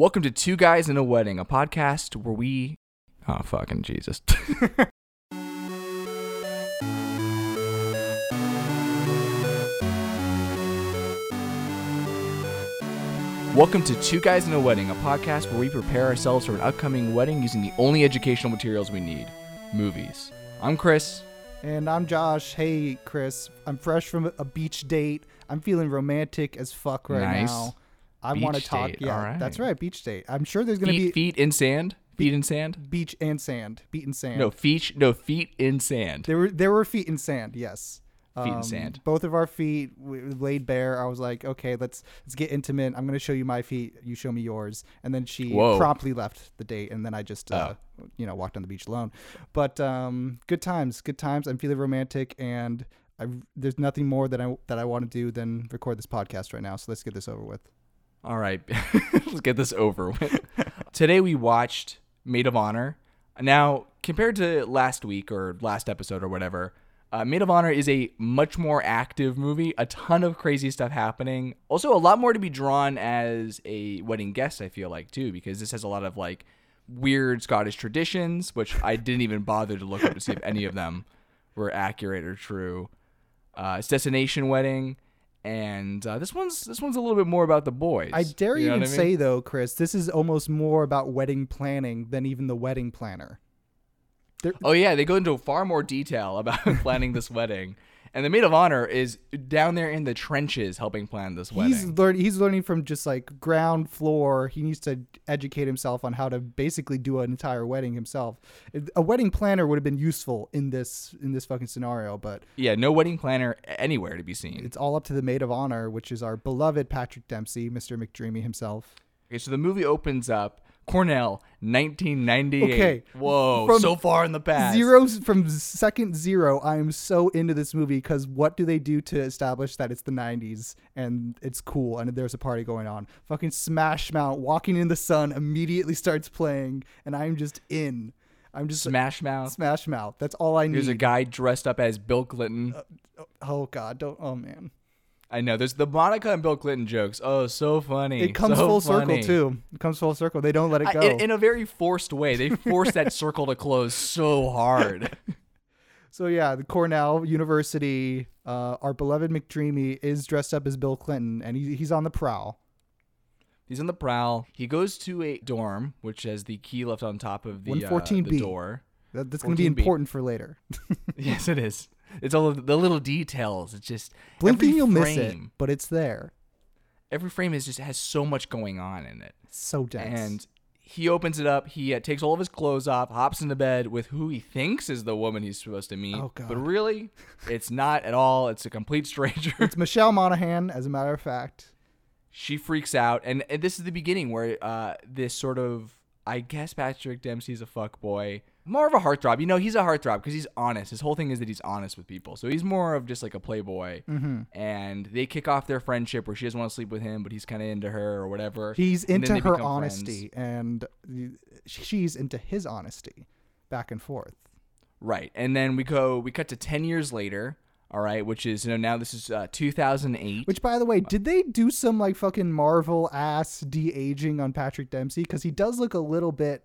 Welcome to Two Guys in a Wedding, a podcast where we. Oh, fucking Jesus. Welcome to Two Guys in a Wedding, a podcast where we prepare ourselves for an upcoming wedding using the only educational materials we need movies. I'm Chris. And I'm Josh. Hey, Chris. I'm fresh from a beach date. I'm feeling romantic as fuck right Nice. now. I want to talk. Yeah, right. that's right. Beach date. I'm sure there's gonna Feet, be feet in sand? Feet in sand? beach and sand. Feet in sand. No, feet, no, feet in sand. there were there were feet in sand. Yes. Feet in Um, sand. Both of our feet laid bare. I was like, okay, let's let's get intimate. I'm gonna show you my feet. You show me yours. And then she Whoa. promptly left the date, and then I just uh, you know walked on the beach alone. But um, good times, good times. I'm feeling romantic, and I there's nothing more that I that I want to do than record this podcast right now. So let's get this over with. All right, let's get this over with. Today we watched Made of Honor. Now, compared to last week or last episode or whatever, uh, Made of Honor is a much more active movie. A ton of crazy stuff happening. Also, a lot more to be drawn as a wedding guest. I feel like too, because this has a lot of like weird Scottish traditions, which I didn't even bother to look up to see if any of them were accurate or true. Uh, it's destination wedding. And uh, this one's this one's a little bit more about the boys. I dare You know even what I mean? say though, Chris, this is almost more about wedding planning than even the wedding planner. There, Oh yeah, they go into far more detail about planning this wedding, and the maid of honor is down there in the trenches helping plan this wedding. He's learning. He's learning from just like ground floor. He needs to educate himself on how to basically do an entire wedding himself. A wedding planner would have been useful in this in this fucking scenario, but yeah, no wedding planner anywhere to be seen. it's all up to the maid of honor, which is our beloved Patrick Dempsey, Mr. McDreamy himself. Okay, so the movie opens up. Cornell, 1998. Okay, Whoa, from so far in the past. Zero from second zero. I am so into this movie because what do they do to establish that it's the '90s and it's cool and there's a party going on? Fucking Smash Mouth, Walking in the Sun immediately starts playing, and I'm just in. I'm just Smash Mouth. Smash Mouth. That's all I need. There's a guy dressed up as Bill Clinton. Uh, oh God, don't. Oh man, I know. There's the Monica and Bill Clinton jokes. Oh, so funny. it comes so full funny. circle too. It comes full circle. They don't let it I- go. in, in a very forced way. They force that circle to close so hard. So yeah, the Cornell University, uh, our beloved McDreamy is dressed up as Bill Clinton, and he, he's on the prowl. He's on the prowl. He goes to a dorm, which has the key left on top of the, uh, 114B. the door. That, that's going to be 14B. important for later. yes, it is. It's all of the little details. It's just Blinking, you'll miss it, but it's there. Every frame is just has so much going on in it. So dense. And he opens it up. He uh, takes all of his clothes off, hops into bed with who he thinks is the woman he's supposed to meet. Oh, God. But really, it's not at all. It's a complete stranger. it's Michelle Monaghan, as a matter of fact. she freaks out and, and this is the beginning where uh this sort of i guess patrick dempsey's a fuck boy more of a heartthrob. You know he's a heartthrob because he's honest. His whole thing is that he's honest with people. So he's more of just like a playboy. Mm-hmm. and they kick off their friendship where she doesn't want to sleep with him but he's kind of into her or whatever. He's And into her honesty, and she's into his honesty, back and forth. right. And then we go we cut to 10 years later all right which is you know now this is uh, 2008 Which, by the way, did they do some like fucking Marvel ass de aging on Patrick Dempsey? Because he does look a little bit.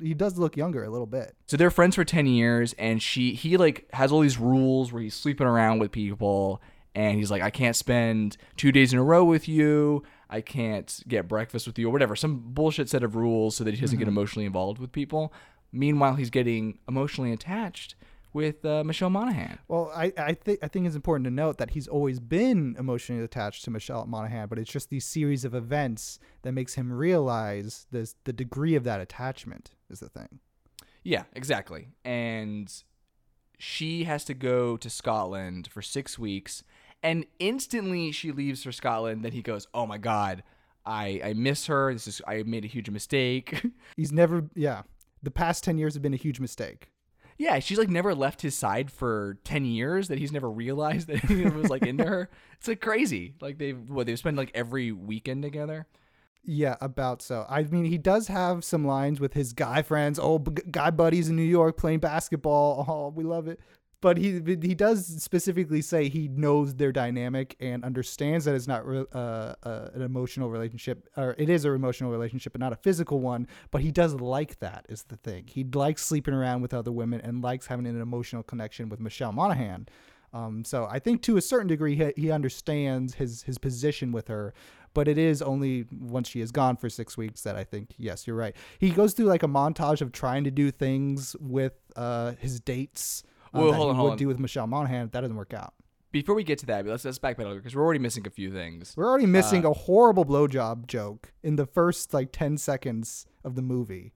He does look younger a little bit. So they're friends for 10 years and she he like has all these rules where he's sleeping around with people and he's like I can't spend 2 days in a row with you. I can't get breakfast with you or whatever. Some bullshit set of rules so that he doesn't get emotionally involved with people. Meanwhile, he's getting emotionally attached with uh, Michelle Monaghan. Well, I I think I think it's important to note that he's always been emotionally attached to Michelle Monaghan, but it's just these series of events that makes him realize this the degree of that attachment is the thing. Yeah, exactly. And she has to go to Scotland for six weeks, and instantly she leaves for Scotland. Then he goes, "Oh my god, I I miss her. This is I made a huge mistake." He's never yeah. The past ten years have been a huge mistake. Yeah, she's like never left his side for ten years. That he's never realized that he was like into her. It's like crazy. Like they've what they've spent like every weekend together. Yeah, about so. I mean, he does have some lines with his guy friends, oh, b- guy buddies in New York playing basketball. Oh, we love it. But he he does specifically say he knows their dynamic and understands that it's not re- uh, uh, an emotional relationship or it is an emotional relationship but not a physical one but he does like that is the thing he likes sleeping around with other women and likes having an emotional connection with michelle monaghan um, so I think to a certain degree he, he understands his his position with her, but it is only once she is gone for six weeks that I think yes you're right. He goes through like a montage of trying to do things with uh, his dates uh, Well, that hold he on, hold would on. do with Michelle Monaghan. That doesn't work out. Before we get to that, let's let's backpedal because we're already missing a few things. We're already missing a horrible blowjob joke in the first like ten seconds of the movie.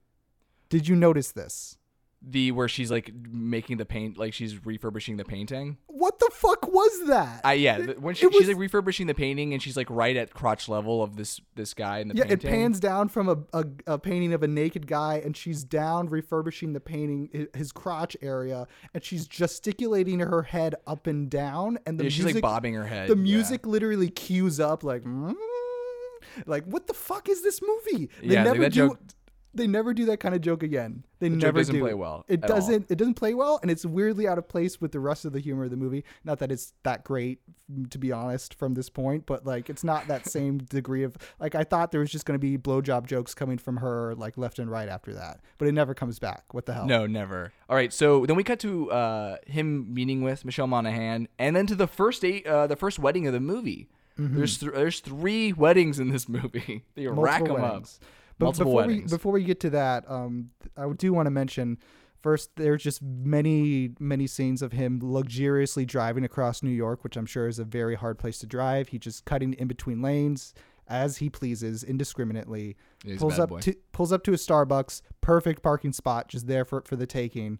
Did you notice this? The where she's like making the paint, like she's refurbishing the painting. What the fuck was that? I yeah, th- when she, it she's like refurbishing the painting and she's like right at crotch level of this this guy in the painting. Yeah, it pans down from a, a, a painting of a naked guy, and she's down refurbishing the painting, his crotch area, and she's gesticulating her head up and down, and the Yeah, she's music, like bobbing her head. the yeah. music literally cues up like, "Mm." like what the fuck is this movie? They Yeah, like never that do. joke- They never do that kind of joke again. They joke never doesn't do. play well It doesn't. It doesn't play well, and it's weirdly out of place with the rest of the humor of the movie. Not that it's that great, to be honest, from this point, but like it's not that same degree of like I thought there was just going to be blowjob jokes coming from her like left and right after that, but it never comes back. What the hell? No, never. All right, so then we cut to uh, him meeting with Michelle Monaghan, and then to the first date, uh, the first wedding of the movie. There's th- there's three weddings in this movie. They rack multiple them weddings. up. But Multiple before weddings. we before we get to that, um, I do want to mention first there's just many many scenes of him luxuriously driving across New York, which I'm sure is a very hard place to drive. He just cutting in between lanes as he pleases indiscriminately. Yeah, he's a pulls bad up boy. to pulls up to a Starbucks, perfect parking spot, just there for for the taking.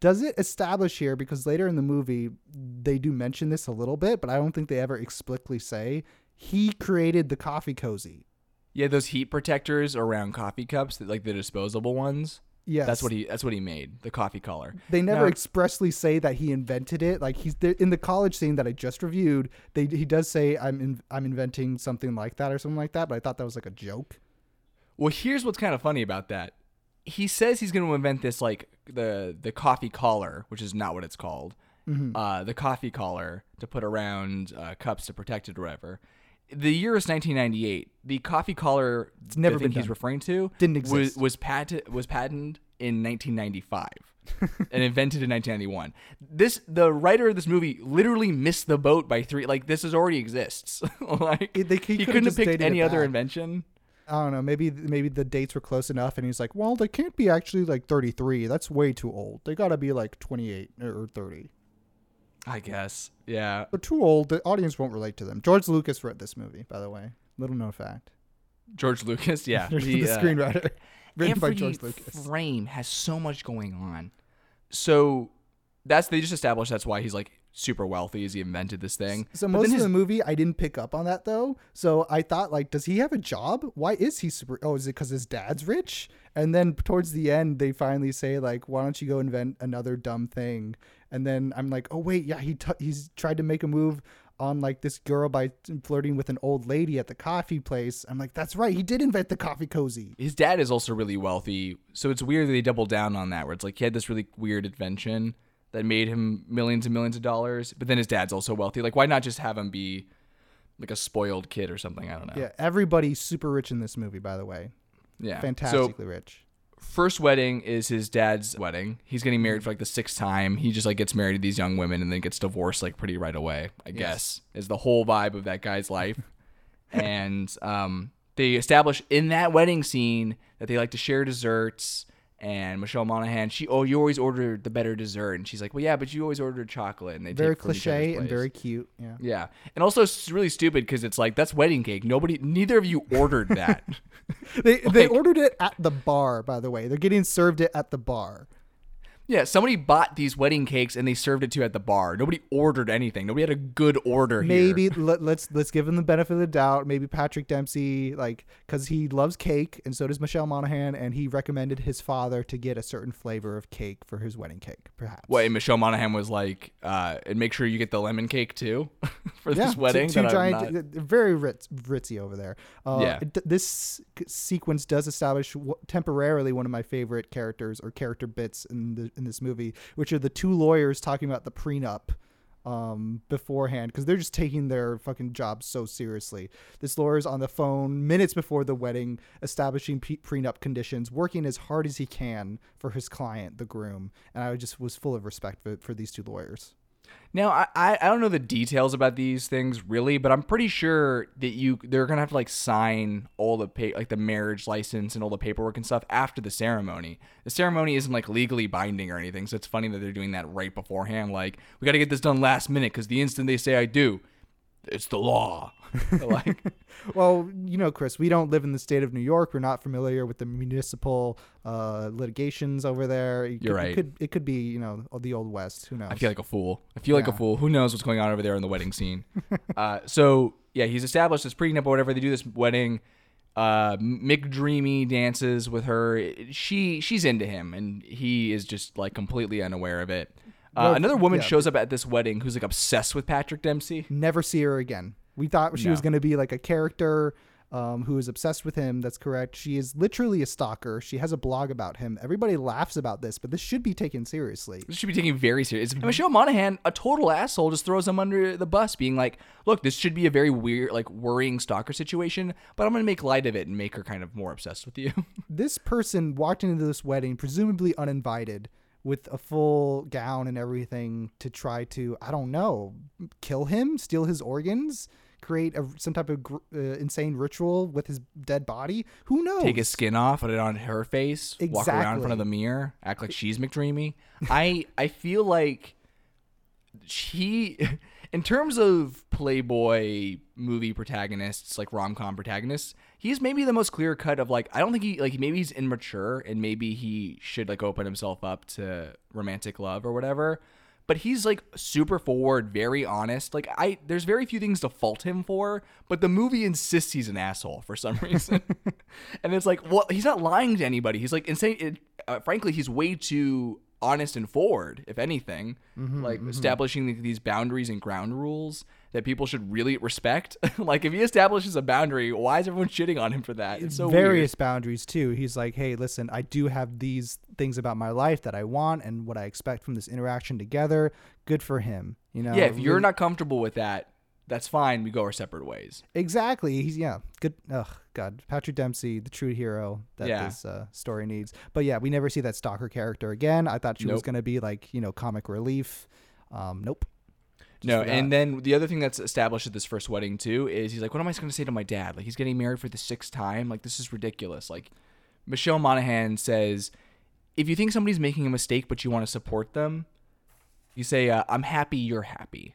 Does it establish here because later in the movie they do mention this a little bit, but I don't think they ever explicitly say he created the coffee cozy. Yeah, those heat protectors around coffee cups, like the disposable ones. Yes, That's what he. That's what he made. The coffee collar. They never Now- expressly say that he invented it. Like he's in the college scene that I just reviewed. They he does say I'm in, I'm inventing something like that or something like that. But I thought that was like a joke. Well, here's what's kind of funny about that. He says he's going to invent this like the the coffee collar, which is not what it's called. Mm-hmm. Uh, the coffee collar to put around uh, cups to protect it or whatever. The year is 1998. The coffee collar it's never been he's done. referring to Didn't exist. was patent was patented in 1995 and invented in 1991. This the writer of this movie literally missed the boat by three. Like this is already exists. like It- they- he he couldn't have picked any other invention. I don't know. Maybe maybe the dates were close enough, and he's like, well, they can't be actually like 33. That's way too old. They got to be like 28 or 30. I guess. Yeah. They're too old. The audience won't relate to them. George Lucas wrote this movie, by the way. Little known fact. George Lucas, yeah. the, the, uh, screenwriter, written by George Lucas. frame has so much going on. So that's they just established that's why he's like super wealthy as he invented this thing. So But most then of the movie, I didn't pick up on that though. So I thought, like, does he have a job? Why is he super? Oh, is it because his dad's rich? And then towards the end, they finally say, like, why don't you go invent another dumb thing? And then I'm like, oh wait, yeah, he t- he's tried to make a move on like this girl by flirting with an old lady at the coffee place. I'm like, that's right, he did invent the coffee cozy. his dad is also really wealthy, so it's weird that they double down on that. Where it's like he had this really weird invention that made him millions and millions of dollars, but then his dad's also wealthy. Like, why not just have him be like a spoiled kid or something? I don't know. Yeah, everybody's super rich in this movie, by the way, yeah. So fantastically rich. first wedding is his dad's wedding. He's getting married for like the sixth time. He just like gets married to these young women and then gets divorced like pretty right away. I guess is the whole vibe of that guy's life. and um, they establish in that wedding scene that they like to share desserts. And Michelle Monaghan, she oh you always order the better dessert, and she's like, well yeah, but you always ordered chocolate, and they Very take from each cliche and very cute. Yeah. yeah, and also it's really stupid because it's like that's wedding cake. Nobody, neither of you ordered that. They they ordered it at the bar, by the way. They're getting served it at the bar. Yeah, somebody bought these wedding cakes and they served it to you at the bar. Nobody ordered anything. Nobody had a good order here. Maybe let, let's let's give him the benefit of the doubt. Maybe Patrick Dempsey, like, because he loves cake, and so does Michelle Monaghan, and he recommended his father to get a certain flavor of cake for his wedding cake, perhaps. Wait, Michelle Monaghan was like, uh, and make sure you get the lemon cake too for Yeah, this two- wedding. Two, I'm giant, not- very ritz, ritzy over there. Uh, Yeah. this sequence does establish w- temporarily one of my favorite characters or character bits in the in this movie, which are the two lawyers talking about the prenup um, beforehand because they're just taking their fucking job so seriously. This lawyer's on the phone minutes before the wedding, establishing pe- prenup conditions, working as hard as he can for his client, the groom. And I just was full of respect for, for these two lawyers. Now, I, I don't know the details about these things really, but I'm pretty sure that you they're gonna have to like sign all the pay, like the marriage license and all the paperwork and stuff after the ceremony. The ceremony isn't like legally binding or anything, so it's funny that they're doing that right beforehand. Like we got to get this done last minute because the instant they say I do, it's the law. like Well, you know, Chris, we don't live in the state of New York. We're not familiar with the municipal uh, litigations over there. It You're could, right. It could, it could be, you know, the old West. Who knows? I feel like a fool. I feel like a fool. Who knows what's going on over there in the wedding scene? uh, so yeah, he's established this prenup or whatever. They do this wedding. Uh, McDreamy dances with her. She she's into him, and he is just like completely unaware of it. Uh, Well, another woman yeah. shows up at this wedding who's like obsessed with Patrick Dempsey. Never see her again. We thought she was going to be like a character um, who is obsessed with him. That's correct. She is literally a stalker. She has a blog about him. Everybody laughs about this, but this should be taken seriously. This should be taken very serious. And Michelle Monaghan, a total asshole, just throws him under the bus, being like, "Look, this should be a very weird, like worrying stalker situation, but I'm gonna make light of it and make her kind of more obsessed with you." This person walked into this wedding, presumably uninvited, with a full gown and everything to try to, I don't know, kill him, steal his organs, create a, some type of gr- uh, insane ritual with his dead body. Who knows? take his skin off, put it on her face, exactly. walk around in front of the mirror, act like she's McDreamy. I I feel like she, in terms of Playboy movie protagonists, like rom com protagonists, he's maybe the most clear cut of like I don't think he like maybe he's immature and maybe he should like open himself up to romantic love or whatever. But he's like super forward, very honest. Like I, there's very few things to fault him for, but the movie insists he's an asshole for some reason. and it's like, well, he's not lying to anybody. He's like insane. It, uh, frankly, he's way too honest and forward, if anything, mm-hmm, like mm-hmm. establishing these boundaries and ground rules that people should really respect. like if he establishes a boundary, why is everyone shitting on him for that? It's so various boundaries too. He's like, hey, listen, I do have these things about my life that I want and what I expect from this interaction together. Good for him. You know. Yeah, if you're not comfortable with that, that's fine. We go our separate ways. exactly, he's yeah, good. Ugh, God, Patrick Dempsey, the true hero that Yeah. this uh, story needs. But yeah, we never see that stalker character again. I thought she was gonna be like you know comic relief. Um, nope. No, forgot. and then the other thing that's established at this first wedding too is he's like, "What am I going to say to my dad? Like he's getting married for the sixth time. Like this is ridiculous." Like Michelle Monaghan says, "If you think somebody's making a mistake but you want to support them, you say, uh, I'm happy you're happy."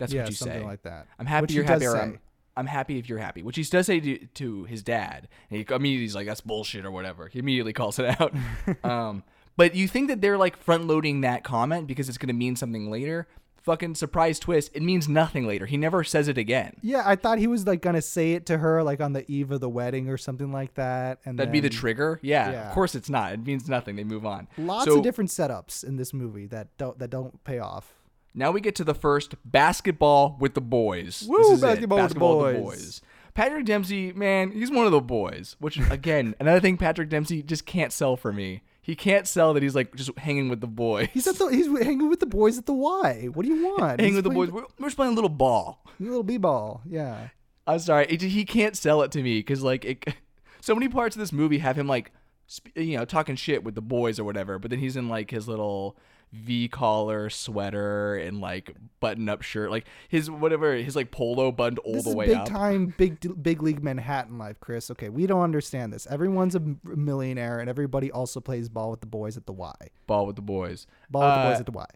That's yeah, what you something say. like that. I'm happy Which you're happy. I'm, I'm happy if you're happy, which he does say to, to his dad. And he immediately he's like, "That's bullshit" or whatever. He immediately calls it out. um, but you think that they're like front loading that comment because it's going to mean something later? Fucking surprise twist! It means nothing later. He never says it again. Yeah, I thought he was like gonna say it to her like on the eve of the wedding or something like that. And That'd be the trigger. Yeah, Yeah. of course it's not. It means nothing. They move on. Lots So- of different setups in this movie that don't that don't pay off. Now we get to the first basketball with the boys. Woo, This is it. basketball with the boys. Patrick Dempsey, man, he's one of the boys. Which again, another thing Patrick Dempsey just can't sell for me. He can't sell that he's like just hanging with the boys. He's at the he's hanging with the boys at the Y. What do you want? hanging He's with the boys. We're, we're just playing a little ball. A Little b-ball. Yeah. I'm sorry, it, he can't sell it to me because like it, so many parts of this movie have him like sp- you know talking shit with the boys or whatever, but then he's in like his little V collar sweater and like button up shirt, like his whatever his like polo buttoned all This the way big up. Big time, big big league Manhattan life, Chris. Okay, we don't understand this. Everyone's a millionaire, and everybody also plays ball with the boys at the Y. Ball with the boys. Ball with the Uh, boys at the Y.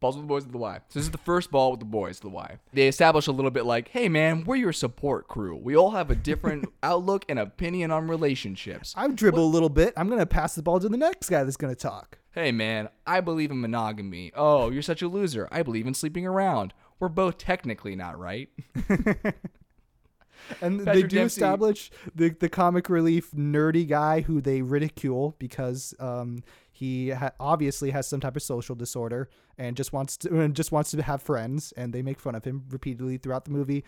Balls with the boys at the Y. So this is the first ball with the boys at the Y. They establish a little bit like, hey man, we're your support crew. We all have a different outlook and opinion on relationships. I dribble a little bit. I'm gonna pass the ball to the next guy that's gonna talk. Hey man, I believe in monogamy. Oh, you're such a loser. I believe in sleeping around. We're both technically not right. And they do Dempsey- establish the the comic relief nerdy guy who they ridicule because um, he ha- obviously has some type of social disorder and just wants to and just wants to have friends, and they make fun of him repeatedly throughout the movie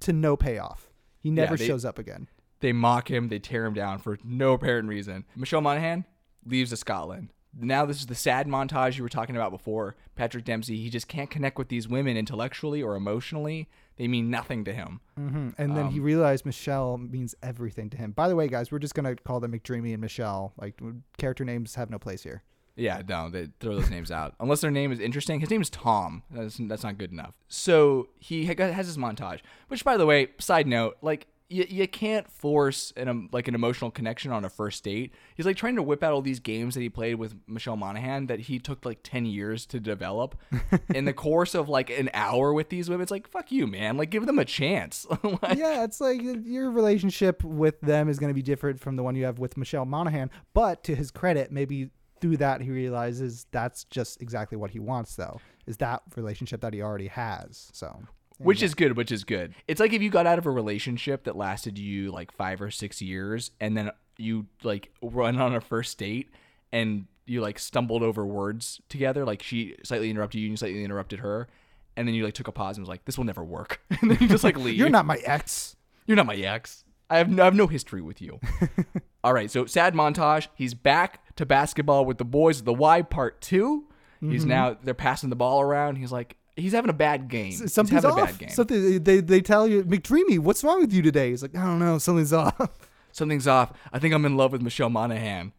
to no payoff. He never they- shows up again. They mock him, they tear him down for no apparent reason. Michelle Monaghan leaves to Scotland. now this is the sad montage you were talking about before. Patrick Dempsey, he just can't connect with these women intellectually or emotionally. They mean nothing to him. hmm And then he Um, realized Michelle means everything to him. By the way, guys, we're just gonna call them McDreamy and Michelle. Like character names have no place here. Yeah, no, they throw those names out unless their name is interesting. His name is Tom. That's that's not good enough. So he has his montage. Which, by the way, side note, like you, you can't force an um, like an emotional connection on a first date. He's like trying to whip out all these games that he played with Michelle Monaghan that he took like ten years to develop. In the course of like an hour with these women, it's like fuck you, man. Like give them a chance. Like, yeah, it's like your relationship with them is going to be different from the one you have with Michelle Monaghan. But to his credit, maybe through that he realizes that's just exactly what he wants, though, is that relationship that he already has. So, which is good which is good. It's like if you got out of a relationship that lasted you like five or six years and then you like run on a first date and you like stumbled over words together like she slightly interrupted you and you slightly interrupted her and then you like took a pause and was like this will never work. And then you just like leave. you're not my ex. you're not my ex. I have no, I have no history with you. All right so sad montage. He's back to basketball with the boys the y part 2 he's mm-hmm. now they're passing the ball around. He's like he's having a bad game he's Something's having off. a bad game Something they they tell you, McDreamy, what's wrong with you today? He's like, I don't know, something's off. something's off. I think I'm in love with Michelle Monaghan.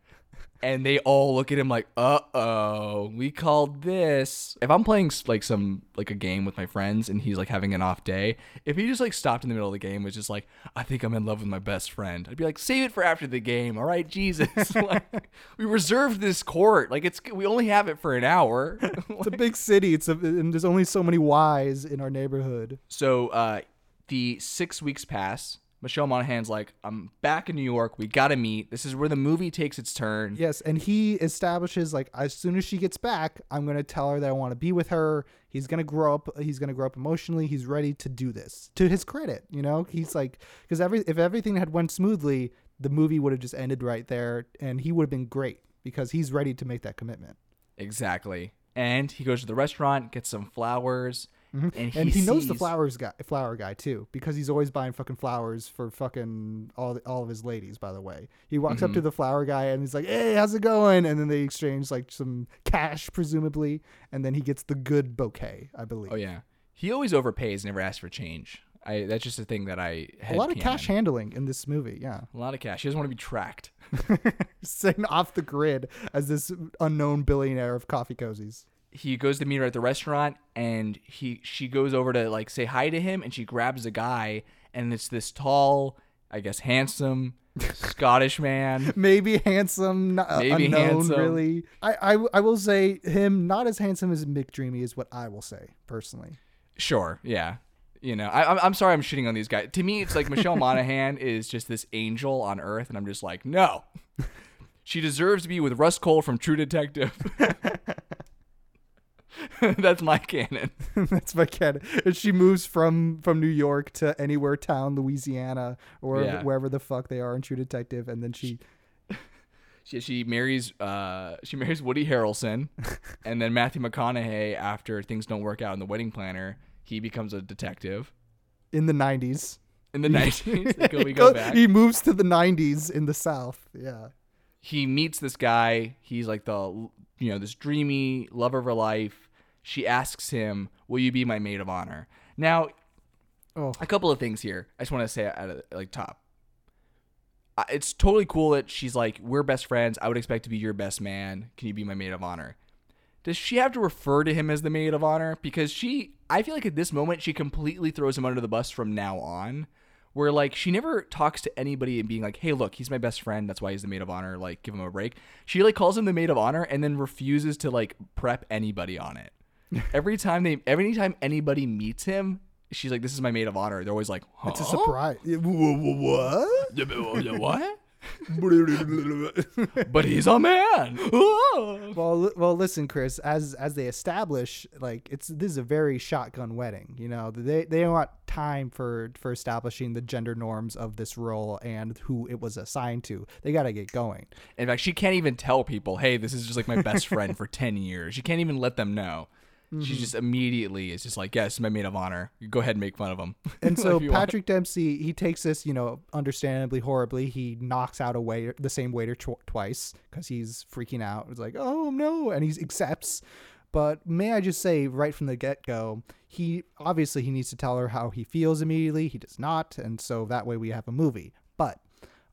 And they all look at him like, uh oh, we called this. If I'm playing like some like a game with my friends and he's like having an off day, if he just like stopped in the middle of the game was just like, I think I'm in love with my best friend, I'd be like, save it for after the game, all right, Jesus. like, we reserved this court, like it's we only have it for an hour. It's a big city. It's a, and there's only so many Y's in our neighborhood. so uh, the six weeks pass. Michelle Monaghan's like, I'm back in New York. We gotta meet. This is where the movie takes its turn. Yes, and he establishes like as soon as she gets back, I'm gonna tell her that I want to be with her. He's gonna grow up. He's gonna grow up emotionally. He's ready to do this. To his credit, you know, he's like because every if everything had went smoothly, the movie would have just ended right there, and he would have been great because he's ready to make that commitment. Exactly. And he goes to the restaurant, gets some flowers, and he, Mm-hmm. and he knows the flowers guy, flower guy too, because he's always buying fucking flowers for fucking all the, all of his ladies. By the way, he walks Mm-hmm. up to the flower guy and he's like, "Hey, how's it going?" And then they exchange like some cash, presumably, and then he gets the good bouquet, I believe. Oh yeah. He always overpays, never asks for change. I that's just a thing that I a lot of cash handling in this movie. Yeah, A lot of cash. He doesn't want to be tracked. sitting off the grid as this unknown billionaire of coffee cozies. He goes to meet her at the restaurant and he she goes over to like say hi to him and she grabs a guy and it's this tall, I guess handsome Scottish man. Maybe handsome, not, uh, Maybe unknown, handsome. really. I, I I will say him not as handsome as Mick McDreamy is what I will say personally. Sure, yeah. You know, I, I'm- I'm sorry I'm shitting on these guys. To me, it's like Michelle Monaghan is just this angel on Earth, and I'm just like, no. She deserves to be with Rust Cohle from True Detective. That's my canon. That's my cat. And she moves from from New York to anywhere town, Louisiana, or Yeah. wherever the fuck they are in True Detective, and then she She, she marries uh she marries Woody Harrelson, and then Matthew McConaughey after things don't work out in the wedding planner, he becomes a detective in the '90s. in the 90s. They go, we Go- back. He moves to the '90s in the South. Yeah. he meets this guy. He's like the you know this dreamy love of her life. She asks him, "Will you be my maid of honor?" Now, Oh. a couple of things here. I just want to say at a, like top. It's totally cool that she's like, "We're best friends. I would expect to be your best man. Can you be my maid of honor?" Does she have to refer to him as the maid of honor? Because she, I feel like at this moment she completely throws him under the bus from now on. Where like she never talks to anybody and being like, "Hey, look, he's my best friend. That's why he's the maid of honor. Like, give him a break." She like calls him the maid of honor and then refuses to like prep anybody on it. Every time they, every time anybody meets him, she's like, "This is my maid of honor." They're always like, huh? It's a surprise. What? what? but he's a man. Well, well, listen, Chris. As as they establish, like it's this is a very shotgun wedding. You know, they they don't want time for for establishing the gender norms of this role and who it was assigned to. They got to get going. In fact, she can't even tell people, "Hey, this is just like my best friend for ten years." She can't even let them know. She mm-hmm. just immediately is just like, "Yes, my maid of honor. Go ahead and make fun of him." And so you want. Patrick Dempsey, he takes this, you know, understandably horribly. He knocks out a waiter, the same waiter tw- twice because he's freaking out. It's like, oh no, and he accepts. But may I just say, right from the get go, he obviously he needs to tell her how he feels immediately. He does not, and so that way we have a movie. But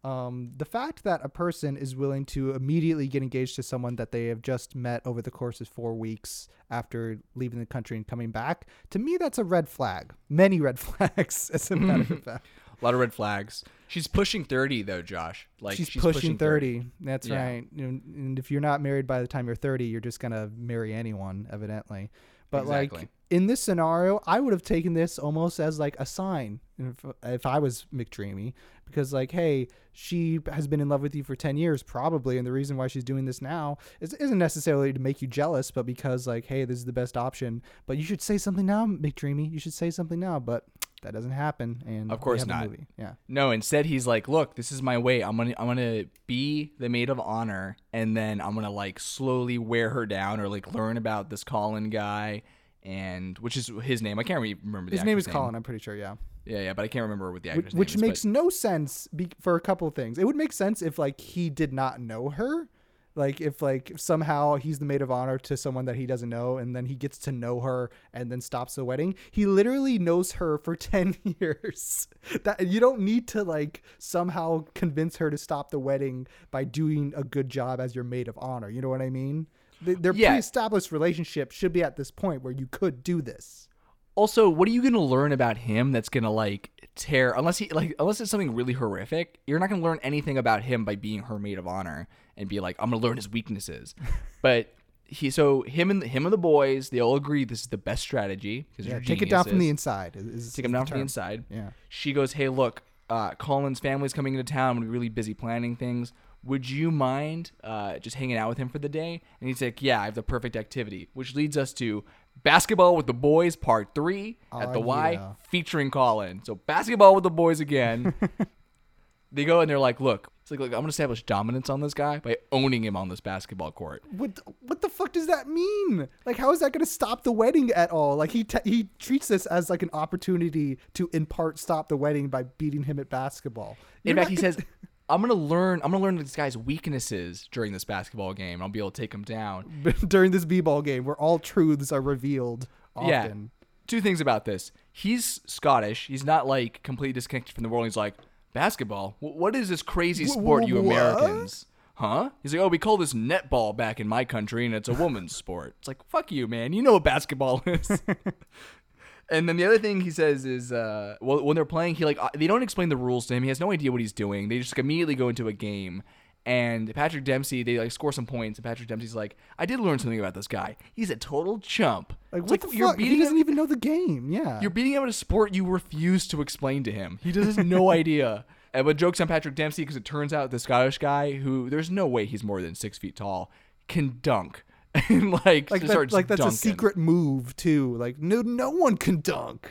um, the fact that a person is willing to immediately get engaged to someone that they have just met over the course of four weeks after leaving the country and coming back, to me, that's a red flag. Many red flags, as a matter of fact. a lot of red flags. She's pushing thirty though, Josh. Like she's, pushing, 30. That's Yeah. right. And if you're not married by the time you're 30, you're just going to marry anyone, evidently. But Exactly. like in this scenario, I would have taken this almost as like a sign if, if I was McDreamy because like, hey, she has been in love with you for 10 years probably and the reason why she's doing this now is, isn't necessarily to make you jealous but because like, hey, this is the best option. But you should say something now, McDreamy. You should say something now, but that doesn't happen and Of course not. movie. Yeah. No, instead he's like, "Look, this is my way. I'm gonna, I'm gonna be the maid of honor, and then I'm gonna like slowly wear her down, or like learn about this Colin guy, and which is his name. I can't remember. The His name is actor's Colin, I'm pretty sure, yeah. Yeah, yeah, but I can't remember what the which, actor's which name is. makes no sense be, for a couple of things. It would make sense if like he did not know her, like if like somehow he's the maid of honor to someone that he doesn't know, and then he gets to know her and then stops the wedding. He literally knows her for ten years. That you don't need to like somehow convince her to stop the wedding by doing a good job as your maid of honor. You know what I mean? Th- Their Yeah. pre-established relationship should be at this point where you could do this. Also, what are you gonna learn about him that's gonna like tear? Unless he like, unless it's something really horrific, you're not gonna learn anything about him by being her maid of honor and be like, I'm gonna learn his weaknesses. but he, so him and him and the boys, they all agree this is the best strategy because Yeah, take it down from the inside. is- is- Take him the down from the inside. Yeah. She goes, "Hey, look, uh, Colin's family's coming into town. Gonna really busy planning things. Would you mind uh, just hanging out with him for the day?" And he's like, "Yeah, I have the perfect activity." Which leads us to basketball with the boys, part three at the Oh, Y, yeah. featuring Colin. So basketball with the boys again. they go and they're like, "Look." It's like, look, I'm gonna establish dominance on this guy by owning him on this basketball court. What what the fuck does that mean? Like, how is that going to stop the wedding at all? Like, he t- he treats this as like an opportunity to in part stop the wedding by beating him at basketball. In You're fact, he gonna- says, "I'm gonna learn. I'm gonna learn this guy's weaknesses during this basketball game. I'll be able to take him down." during this b-ball game where all truths are revealed. Often. Yeah. Two things about this. He's Scottish. He's not like completely disconnected from the world. He's like, basketball? Wh- What is this crazy sport, you what? Americans? Huh? He's like, oh, we call this netball back in my country, and it's a woman's sport. It's like, fuck you, man. You know what basketball is. and then the other thing he says is, uh, well, when they're playing, he like uh, they don't explain the rules to him. He has no idea what he's doing. They just immediately go into a game. And Patrick Dempsey, they like score some points, and Patrick Dempsey's like, "I did learn something about this guy. He's a total chump." Like, It's what the you're fuck? He doesn't him- even know the game. Yeah. you're beating him at a sport you refuse to explain to him. He just has no idea. And but jokes on Patrick Dempsey because it turns out the Scottish guy, who there's no way he's more than six feet tall, can dunk and like like that, like that's dunking. a secret move too. Like no no one can dunk.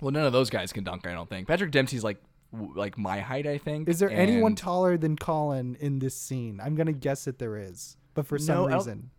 Well, none of those guys can dunk. I don't think Patrick Dempsey's like w- like my height. I think. Is there anyone taller than Colin in this scene? I'm gonna guess that there is, but for some No, reason,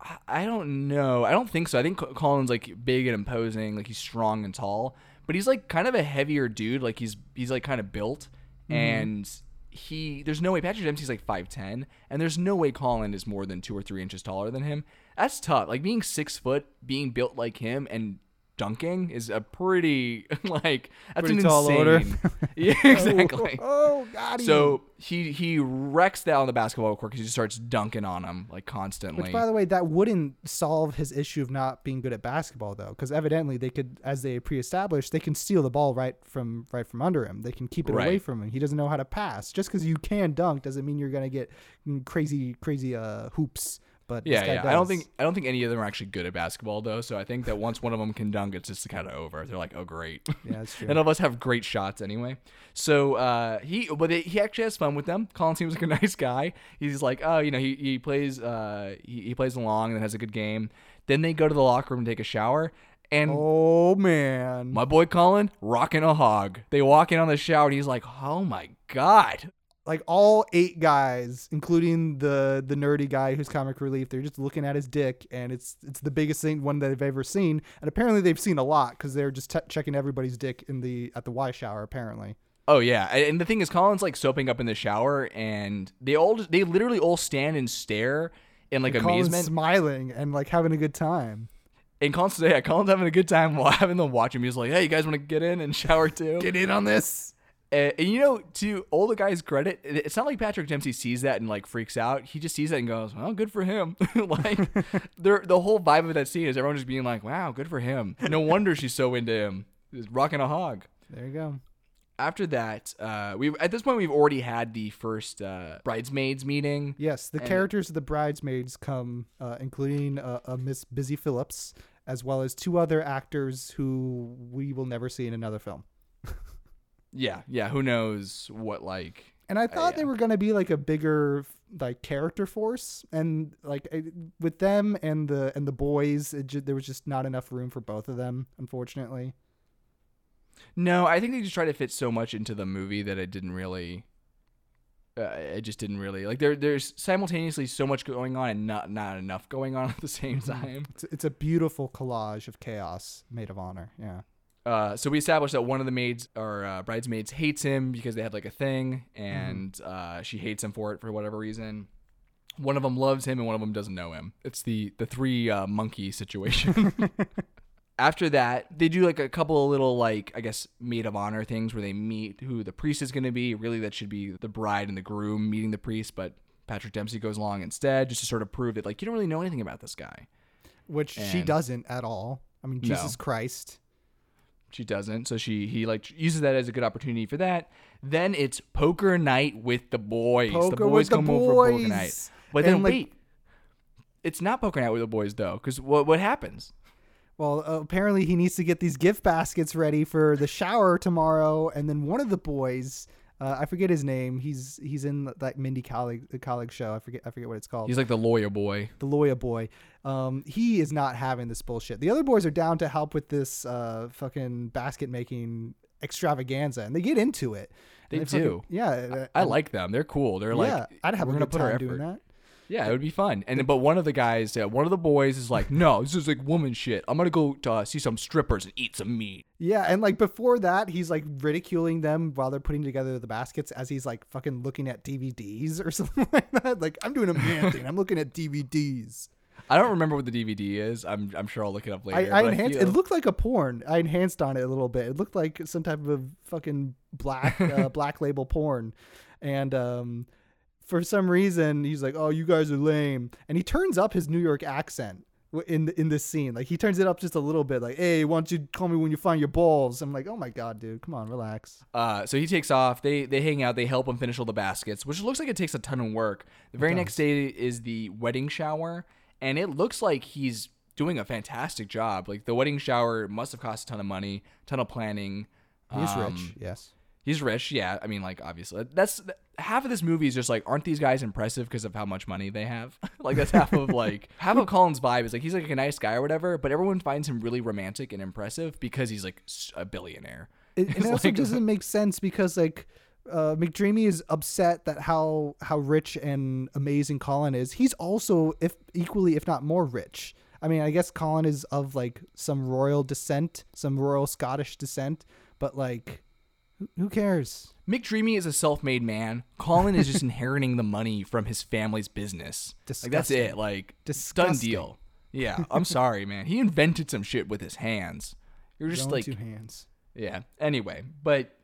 I- I don't know. I don't think so. I think Colin's like big and imposing, like he's strong and tall, but he's like kind of a heavier dude. Like he's he's like kind of built, mm-hmm. and he there's no way Patrick Dempsey's like five ten, and there's no way Colin is more than two or three inches taller than him. That's tough. Like being six foot, being built like him, and dunking is a pretty like that's Pretty an tall order. insane. yeah, exactly. Oh, got him. So he he wrecks that on the basketball court because he just starts dunking on him like constantly. Which, by the way, that wouldn't solve his issue of not being good at basketball, though, because evidently they could, as they pre-established, they can steal the ball right from right from under him. They can keep it away from him. He doesn't know how to pass. Just because you can dunk doesn't mean you're gonna get mm, crazy, crazy uh, hoops. But Yeah, yeah. I don't think I don't think any of them are actually good at basketball though. So I think that once one of them can dunk, it's just kind of over. They're like, oh great. Yeah, that's true. None of us have great shots anyway. So uh, he, but it, he actually has fun with them. Colin seems like a nice guy. He's like, oh, you know, he, he plays uh, he, he plays along and has a good game. Then they go to the locker room and take a shower. And Oh man. my boy Colin rocking a hog. They walk in on the shower and he's like, oh my god. Like all eight guys, including the the nerdy guy who's comic relief, they're just looking at his dick, and it's it's the biggest thing one that they've ever seen, and apparently they've seen a lot because they're just t- checking everybody's dick in the at the Y shower. Apparently, Oh yeah, and the thing is, Colin's like soaping up in the shower, and they all they literally all stand and stare in like Colin's amazement. smiling and like having a good time. And Colin's yeah, Colin's having a good time while having them watch him. He's like, "Hey, you guys want to get in and shower too?" Get in on this. And, and you know, to all the guys' credit, it's not like Patrick Dempsey sees that and like freaks out. He just sees that and goes, "Well, good for him." like, the whole vibe of that scene is everyone just being like, "Wow, good for him." No wonder she's so into him. He's rocking a hog. There you go. After that, uh, we at this point we've already had the first uh, bridesmaids meeting. Yes, the And- characters of the bridesmaids come, uh, including uh, uh, Miss Busy Phillips, as well as two other actors who we will never see in another film. Yeah, yeah. Who knows what like And I thought they yeah. were going to be like a bigger like character force, and like I- with them and the and the boys, it ju- there was just not enough room for both of them, unfortunately. No, I think they just tried to fit so much into the movie that it didn't really. Uh, it just didn't really like there. There's simultaneously so much going on and not not enough going on at the same time. It's, it's a beautiful collage of chaos, made of honor. Yeah. Uh, so we established that one of the maids or uh, bridesmaids hates him because they had like a thing, and uh, she hates him for it for whatever reason. One of them loves him, and one of them doesn't know him. It's the the three uh, monkey situation. After that, they do like a couple of little like I guess maid of honor things where they meet who the priest is going to be. Really, that should be the bride and the groom meeting the priest, but Patrick Dempsey goes along instead just to sort of prove that like you don't really know anything about this guy. Which she doesn't at all. I mean, No. Jesus Christ. She doesn't, so she he like uses that as a good opportunity for that. Then it's poker night with the boys. the boys with the come over for poker night. But then And, like- wait, it's not poker night with the boys though, because what what happens? Well, uh, apparently he needs to get these gift baskets ready for the shower tomorrow, and then one of the boys, uh, I forget his name. He's he's in that Mindy colleague the Kaling show. I forget I forget what it's called. He's like the lawyer boy. the lawyer boy. Um, he is not having this bullshit. The other boys are down to help with this uh, fucking basket making extravaganza, and they get into it. They fucking- do. yeah, I and- like them. They're cool. They're like Yeah, like I'd have we're a good put time doing that. Yeah, it would be fun. And but one of the guys, uh, one of the boys is like, no, this is like woman shit. I'm gonna go to, uh, see some strippers and eat some meat. Yeah, and like before that, he's like ridiculing them while they're putting together the baskets as he's like fucking looking at DVDs or something like that. Like I'm doing a man thing. I'm looking at DVDs. I don't remember what the DVD is. I'm I'm sure I'll look it up later. I, I enhanced. feel- It looked like a porn. I enhanced on it a little bit. It looked like some type of a fucking black uh, black label porn, and um, for some reason he's like, "Oh, you guys are lame," and he turns up his New York accent in the, in this scene. Like he turns it up just a little bit. Like, "Hey, why don't you call me when you find your balls?" I'm like, "Oh my god, dude, come on, relax." Uh, so he takes off. They they hang out. They help him finish all the baskets, which looks like it takes a ton of work. The very next day is the wedding shower, and it looks like he's doing a fantastic job. Like the wedding shower must have cost a ton of money, ton of planning. He's Um, rich, yes. He's rich, yeah. I mean, like obviously, that's half of this movie is just like, aren't these guys impressive because of how much money they have? like that's half of like half of Colin's vibe is like he's like a nice guy or whatever, but everyone finds him really romantic and impressive because he's like a billionaire. It, it also like- doesn't make sense because like uh, McDreamy is upset that how how rich and amazing Colin is. He's also if equally if not more rich. I mean, I guess Colin is of like some royal descent, some royal Scottish descent, but like who, cares? McDreamy is a self-made man. Colin is just inheriting the money from his family's business. Like that's it. Like done Disgusting. deal. Yeah, I'm sorry, man. He invented some shit with his hands. You're just own like two hands. Yeah. Anyway, but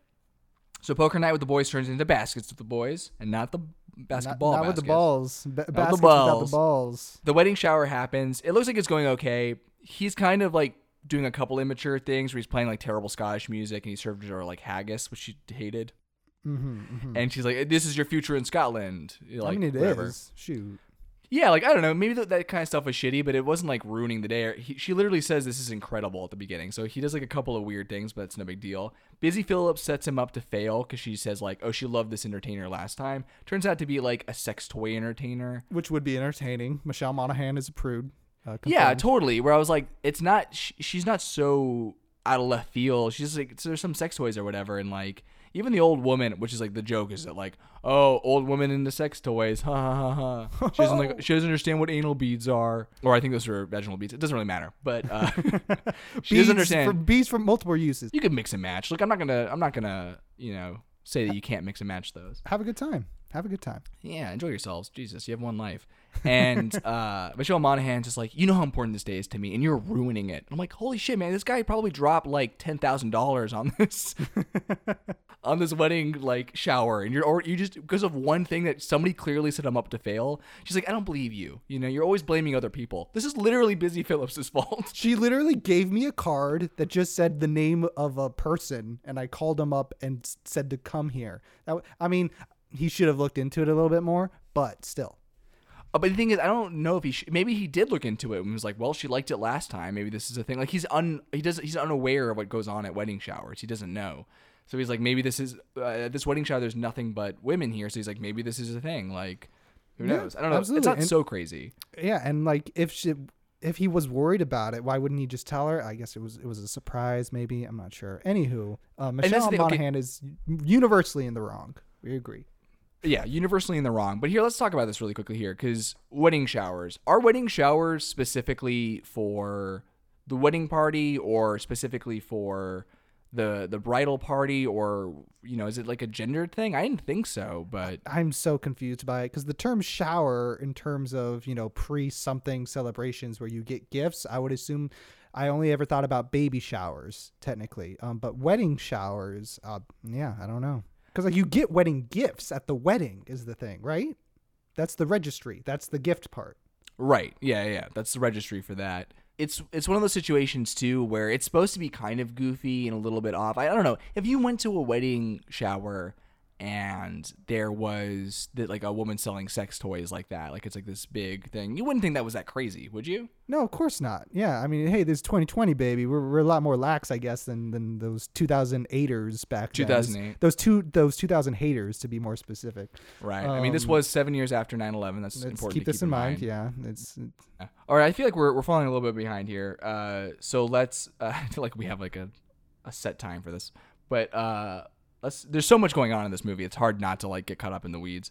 so poker night with the boys turns into baskets with the boys, and not the Not, basketball. not with the balls. Ba- baskets balls. without the balls. The wedding shower happens. It looks like it's going okay. He's kind of like doing a couple immature things where he's playing like terrible Scottish music, and he served her like haggis, which she hated. Mm-hmm, And she's like, "This is your future in Scotland." You're I Like, mean, it is whatever. Shoot. Yeah, like I don't know, maybe that, that kind of stuff was shitty, but it wasn't like ruining the day. He, she literally says this is incredible at the beginning, so he does like a couple of weird things, but it's no big deal. Busy Phillips sets him up to fail because she says like, "Oh, she loved this entertainer last time." Turns out to be like a sex toy entertainer. Which would be entertaining. Michelle Monaghan is a prude. Uh, Yeah, totally. Where I was like, it's not. Sh- she's not so out of left field. She's like, there's some sex toys or whatever, and like, Even the old woman, which is like the joke, is that like, oh, old woman into sex toys, ha ha ha ha. She doesn't like, she doesn't understand what anal beads are, or I think those are vaginal beads. It doesn't really matter, but uh, she Bees doesn't understand. For, bees from multiple uses. you can mix and match. Like I'm not gonna, I'm not gonna, you know, say that you can't mix and match those. Have a good time. Have a good time. Yeah, enjoy yourselves. Jesus, you have one life. And uh, Michelle Monaghan's just like, you know how important this day is to me, and you're ruining it. I'm like, holy shit, man, this guy probably dropped like ten thousand dollars on this, on this wedding like shower, and you're or you just because of one thing that somebody clearly set him up to fail. She's like, I don't believe you. You know, you're always blaming other people. This is literally Busy Phillips's fault. She literally gave me a card that just said the name of a person, and I called him up and said to come here. That, I mean, he should have looked into it a little bit more, but still. Uh, But the thing is, I don't know if he sh- maybe he did look into it and was like, well, she liked it last time. Maybe this is a thing. Like he's un he does he's unaware of what goes on at wedding showers. He doesn't know. So he's like, maybe this is uh, at this wedding shower. There's nothing but women here. So he's like, maybe this is a thing. Like, who Yeah, knows? I don't know. absolutely. It's not And- so crazy. Yeah, and like if she if he was worried about it, why wouldn't he just tell her? I guess it was it was a surprise, maybe. I'm not sure. Anywho, uh, Michelle thing, okay. Monaghan is universally in the wrong. We agree. Yeah, universally in the wrong. But here, let's talk about this really quickly here, because wedding showers are wedding showers specifically for the wedding party, or specifically for the the bridal party, or you know, is it like a gendered thing? I didn't think so, but I'm so confused by it because the term shower, in terms of you know pre something celebrations where you get gifts, I would assume. I only ever thought about baby showers, technically, um, but wedding showers, uh, yeah, I don't know, because like you get wedding gifts at the wedding is the thing, right? That's the registry. That's the gift part. Right. Yeah, yeah. That's the registry for that. It's it's one of those situations too where it's supposed to be kind of goofy and a little bit off. I, I don't know. If you went to a wedding shower and there was that like a woman selling sex toys like that, like it's like this big thing, you wouldn't think that was that crazy, would you? No, of course not. Yeah, I mean, hey, this is 2020, baby. We're, we're a lot more lax, I guess, than than those 2008ers back then. 2008. Those two, those 2000 haters, to be more specific. Right. I mean, this Um, was seven years after 9/11. That's important. keep this in mind. Yeah, it's Yeah. All right, I feel like we're, we're falling a little bit behind here. Uh, so let's. Uh, I feel like we have like a, a set time for this, but uh. There's so much going on in this movie. It's hard not to like get caught up in the weeds.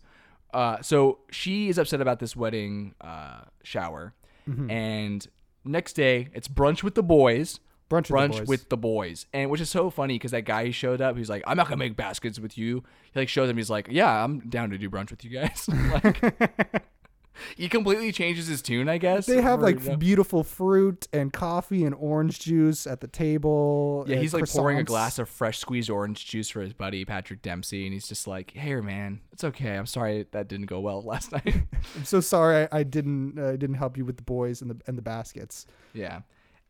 Uh, so she is upset about this wedding uh, shower, Mm-hmm. and next day it's brunch with the boys. brunch, with, Brunch the boys. with the boys, and which is so funny because that guy who showed up, he's like, "I'm not gonna make baskets with you." He like shows him, he's like, "Yeah, I'm down to do brunch with you guys." like, he completely changes his tune, I guess. They have like you beautiful fruit and coffee and orange juice at the table. Yeah, and he's like pouring a glass of fresh squeezed orange juice for his buddy Patrick Dempsey, and he's just like, "Hey, man, it's okay. I'm sorry that didn't go well last night." I'm so sorry I, I didn't uh, didn't help you with the boys and the and the baskets. yeah,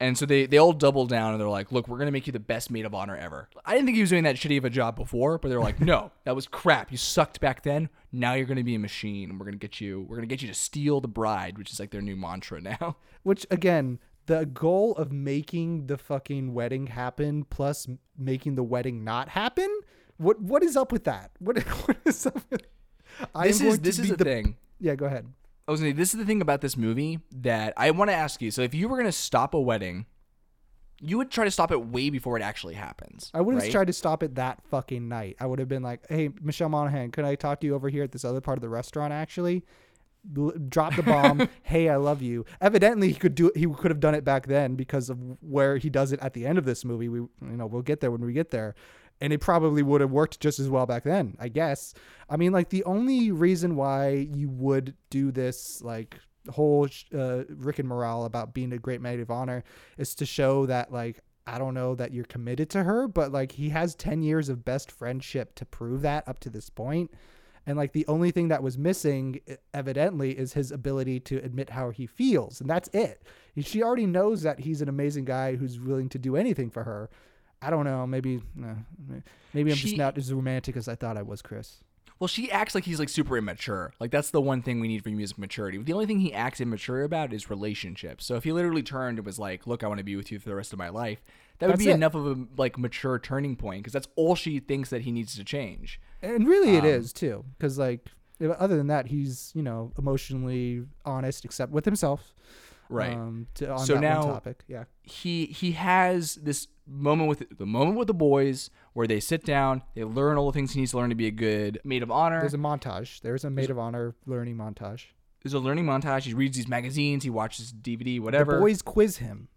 and so they they all double down and they're like, "Look, we're gonna make you the best maid of honor ever." I didn't think he was doing that shitty of a job before, but they're like, "No, that was crap. You sucked back then. Now you're gonna be a machine, and we're gonna get you. We're gonna get you to steal the bride, which is like their new mantra now." Which again, the goal of making the fucking wedding happen plus making the wedding not happen. What what is up with that? What what is up? With, I This is going to this is be the thing. Yeah, go ahead. I was gonna say, this is the thing about this movie that I want to ask you. So if you were gonna stop a wedding, you would try to stop it way before it actually happens. I would have right? tried to stop it that fucking night. I would have been like, "Hey, Michelle Monaghan, can I talk to you over here at this other part of the restaurant?" Actually, L- drop the bomb. hey, I love you. Evidently, he could do. It, He could have done it back then because of where he does it at the end of this movie. We, you know, we'll get there when we get there, and it probably would have worked just as well back then. I guess. I mean, like the only reason why you would do this, like whole uh, Rick and Morale about being a great maid of honor, is to show that like I don't know that you're committed to her, but like he has 10 years of best friendship to prove that up to this point. And like the only thing that was missing, evidently, is his ability to admit how he feels. And that's it. She already knows that he's an amazing guy who's willing to do anything for her. I don't know. Maybe, uh, maybe I'm She- just not as romantic as I thought I was, Chris. Well, she acts like he's like super immature. Like that's the one thing we need for music maturity. The only thing he acts immature about is relationships. So if he literally turned and was like, "Look, I want to be with you for the rest of my life," that would be it. enough of a like mature turning point because that's all she thinks that he needs to change. And really, it Um, is too, because like other than that, he's you know emotionally honest, except with himself. Right. Um, to, on So now- topic, yeah. he he has this moment with the moment with the boys where they sit down, they learn all the things he needs to learn to be a good maid of honor. There's a montage. There's a maid of honor learning montage. There's a learning montage. He reads these magazines, he watches DVD, whatever. The boys quiz him.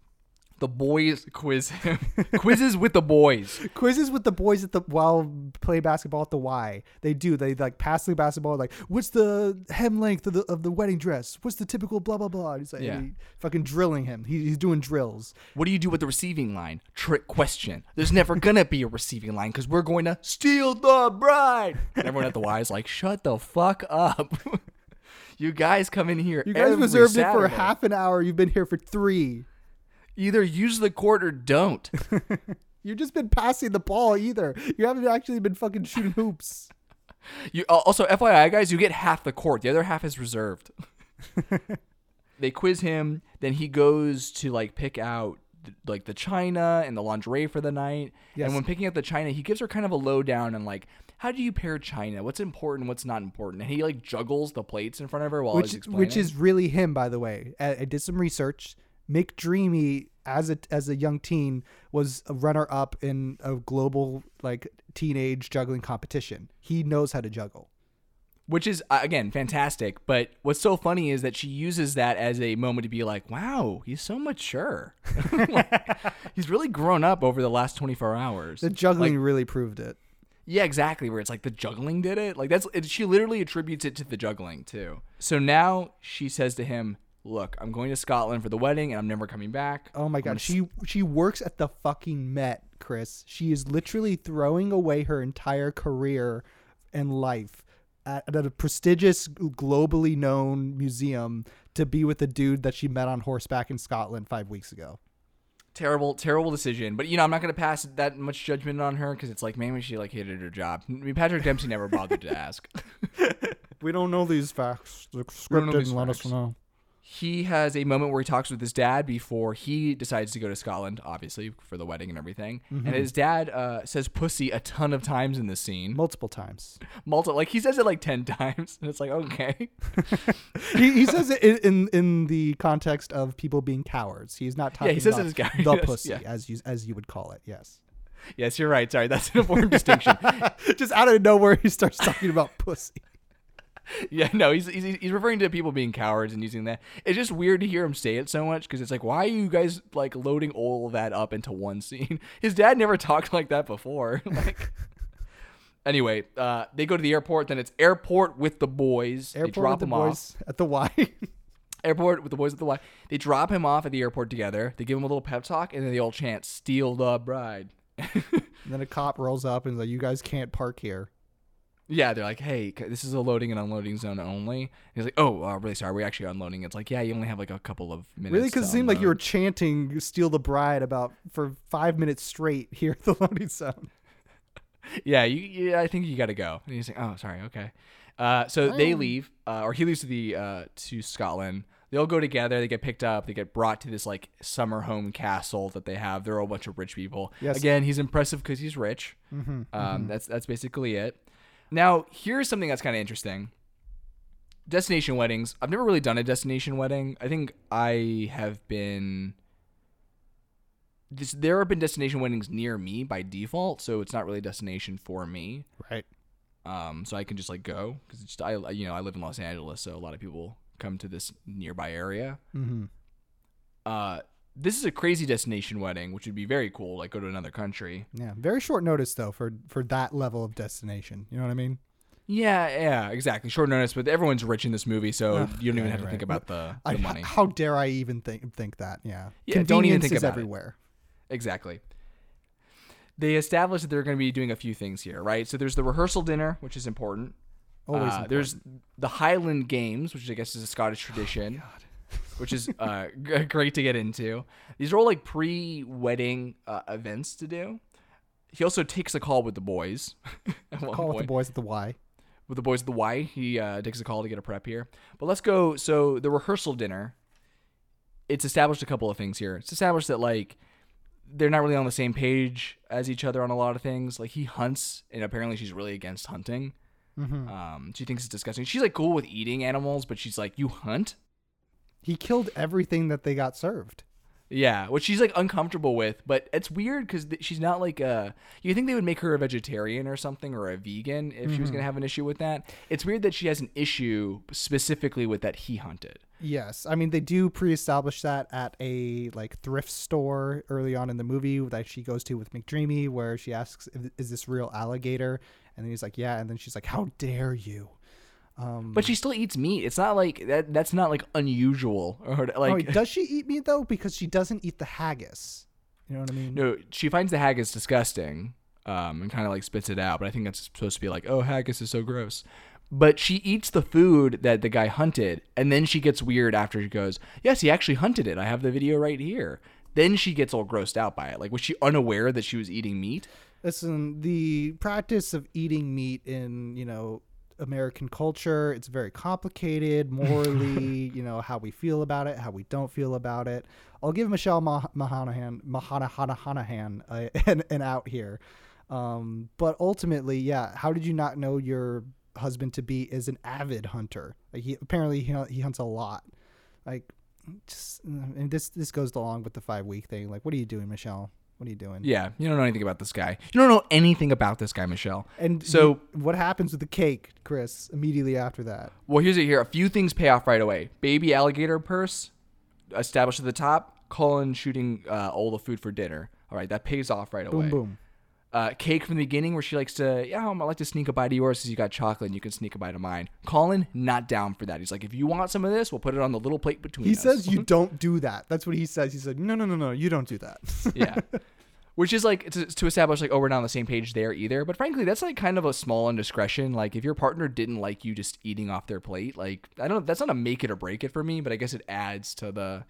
The boys quiz him. Quizzes with the boys. Quizzes with the boys at the while play basketball at the Y. They do. They like pass the basketball. Like, what's the hem length of the of the wedding dress? What's the typical blah blah blah? And he's like, Yeah. he- fucking drilling him. He, he's doing drills. What do you do with the receiving line? Trick question. There's never gonna be a receiving line because we're going to steal the bride. And everyone at the Y is like, shut the fuck up. you guys come in here. You guys reserved it for half an hour. You've been here for three. Either use the court or don't. You've just been passing the ball. Either you haven't actually been fucking shooting hoops. You also FYI guys, you get half the court. The other half is reserved. they quiz him, then he goes to like pick out like the china and the lingerie for the night. Yes. And when picking out the china, he gives her kind of a lowdown and like how do you pair china? What's important? What's not important? And he like juggles the plates in front of her while he's which explaining. which is really him, by the way. I, I did some research. McDreamy, as a as a young teen, was a runner up in a global like teenage juggling competition. He knows how to juggle. which is uh, again fantastic. But what's so funny is that she uses that as a moment to be like, "Wow, he's so mature. Like, he's really grown up over the last 24 hours." The juggling really proved it. Yeah, exactly. Where it's like the juggling did it. Like that's it, she literally attributes it to the juggling too. So now she says to him, "Look, I'm going to Scotland for the wedding, and I'm never coming back." Oh my god, she she works at the fucking Met, Chris. She is literally throwing away her entire career and life at, at a prestigious, globally known museum to be with a dude that she met on horseback in Scotland five weeks ago. terrible terrible decision but you know i'm not going to pass that much judgment on her because it's like maybe she like hated her job i mean patrick dempsey never bothered to ask We don't know these facts. The script didn't let facts. us know. He has a moment where he talks with his dad before he decides to go to scotland obviously for the wedding and everything and his dad uh, says pussy a ton of times in this scene Multiple times. multi like he says it like 10 times and it's like okay he, he says it in, in the context of people being cowards. He's not talking Yeah, he says it about as cowards, the pussy, yeah. as you as you would call it. Yes. yes you're right sorry that's an important distinction Just out of nowhere, he starts talking about pussy. Yeah, no, he's, he's he's referring to people being cowards and using that. It's just weird to hear him say it so much because it's like, why are you guys like loading all of that up into one scene? His dad never talked like that before. like, anyway, uh, they go to the airport. Then it's airport with the boys. Airport they drop with the boys off. at the Y. Airport with the boys at the Y. They drop him off at the airport together. They give him a little pep talk, and then they all chant "Steal the bride." And then a cop rolls up and is like, "You guys can't park here." Yeah, they're like, "Hey, this is a loading and unloading zone only." And he's like, "Oh, uh, really sorry, we're actually unloading." It's like, "Yeah, you only have like a couple of minutes." Really, because it seemed like you were chanting "Steal the Bride" about for five minutes straight here at the loading zone. Yeah, you, yeah, I think you got to go. And he's like, "Oh, sorry, okay." Uh, so they leave, uh, or he leaves to the uh, to Scotland. They all go together. They get picked up. They get brought to this like summer home castle that they have. They're all a bunch of rich people. Yes. Again, he's impressive because he's rich. Mm-hmm, Um, That's that's basically it. Now, here's something that's kind of interesting. Destination weddings. I've never really done a destination wedding. I think I have been. This, there have been destination weddings near me by default, so it's not really a destination for me. Right. Um, so I can just like go because just I you know I live in Los Angeles, so a lot of people come to this nearby area. Mm-hmm. Uh, this is a crazy destination wedding, which would be very cool. Like go to another country. Yeah. Very short notice though for for that level of destination. You know what I mean? Yeah, yeah, exactly. Short notice, but everyone's rich in this movie, so Ugh, you don't even yeah, have to you're think right. about the, I, money. How dare I even think think that? Yeah. Yeah, don't even think is about it. everywhere. Exactly. They established that they're going to be doing a few things here, right? So there's the rehearsal dinner, which is important. Always. Uh, there's the Highland Games, which I guess is a Scottish tradition, which is uh, g- great to get into. These are all like pre-wedding uh, events to do. He also takes a call with the boys. call with the boys at the Y. with the boys at the Y. He uh, takes a call to get a prep here. But let's go. So the rehearsal dinner. It's established a couple of things here. It's established that like they're not really on the same page as each other on a lot of things. Like he hunts, and apparently she's really against hunting. Mm-hmm. Um, she thinks it's disgusting. She's like cool with eating animals, but she's like, "You hunt? He killed everything that they got served. Yeah, which she's like uncomfortable with, but it's weird because th- she's not like a. You think they would make her a vegetarian or something or a vegan if she was gonna mm-hmm. have an issue with that? It's weird that she has an issue specifically with that he hunted. Yes, I mean they do pre-establish that at a like thrift store early on in the movie that she goes to with McDreamy, where she asks, "Is this real alligator?" And then he's like, "Yeah," and then she's like, "How dare you?" Um, But she still eats meat. It's not like that. That's not like unusual or oh, like. does she eat meat though? Because she doesn't eat the haggis. You know what I mean? No, she finds the haggis disgusting, um, and kind of like spits it out. But I think that's supposed to be like, oh, haggis is so gross. But she eats the food that the guy hunted, and then she gets weird after she goes, yes, he actually hunted it. I have the video right here. Then she gets all grossed out by it. Like, was she unaware that she was eating meat? Listen, the practice of eating meat in, you know, American culture, it's very complicated morally, you know, how we feel about it, how we don't feel about it. I'll give Michelle Mah- Mahanahan, Mahanahan uh, an, an out here. Um, but ultimately, yeah, how did you not know your husband to be is an avid hunter? Like he apparently he, he hunts a lot. Like just and this this goes along with the 5 week thing. Like what are you doing, Michelle? What are you doing? Yeah, you don't know anything about this guy. You don't know anything about this guy, Michelle. And So- so, what happens with the cake, Chris? Immediately after that, Well, here's it here. A few things pay off right away. Baby alligator purse established at the top. Colin shooting uh, all the food for dinner. All right, that pays off right away. boom, boom. Uh, cake from the beginning where she likes to, yeah, um, I like to sneak a bite of yours because you got chocolate and you can sneak a bite of mine. Colin, not down for that. He's like, if you want some of this, we'll put it on the little plate between He us. says you don't do that. That's what he says. He said, no, no, no, no, you don't do that. yeah. Which is like to, to establish like, oh, we're not on the same page there either. But frankly, that's like kind of a small indiscretion. Like if your partner didn't like you just eating off their plate, like I don't, that's not a make it or break it for me. But I guess it adds to the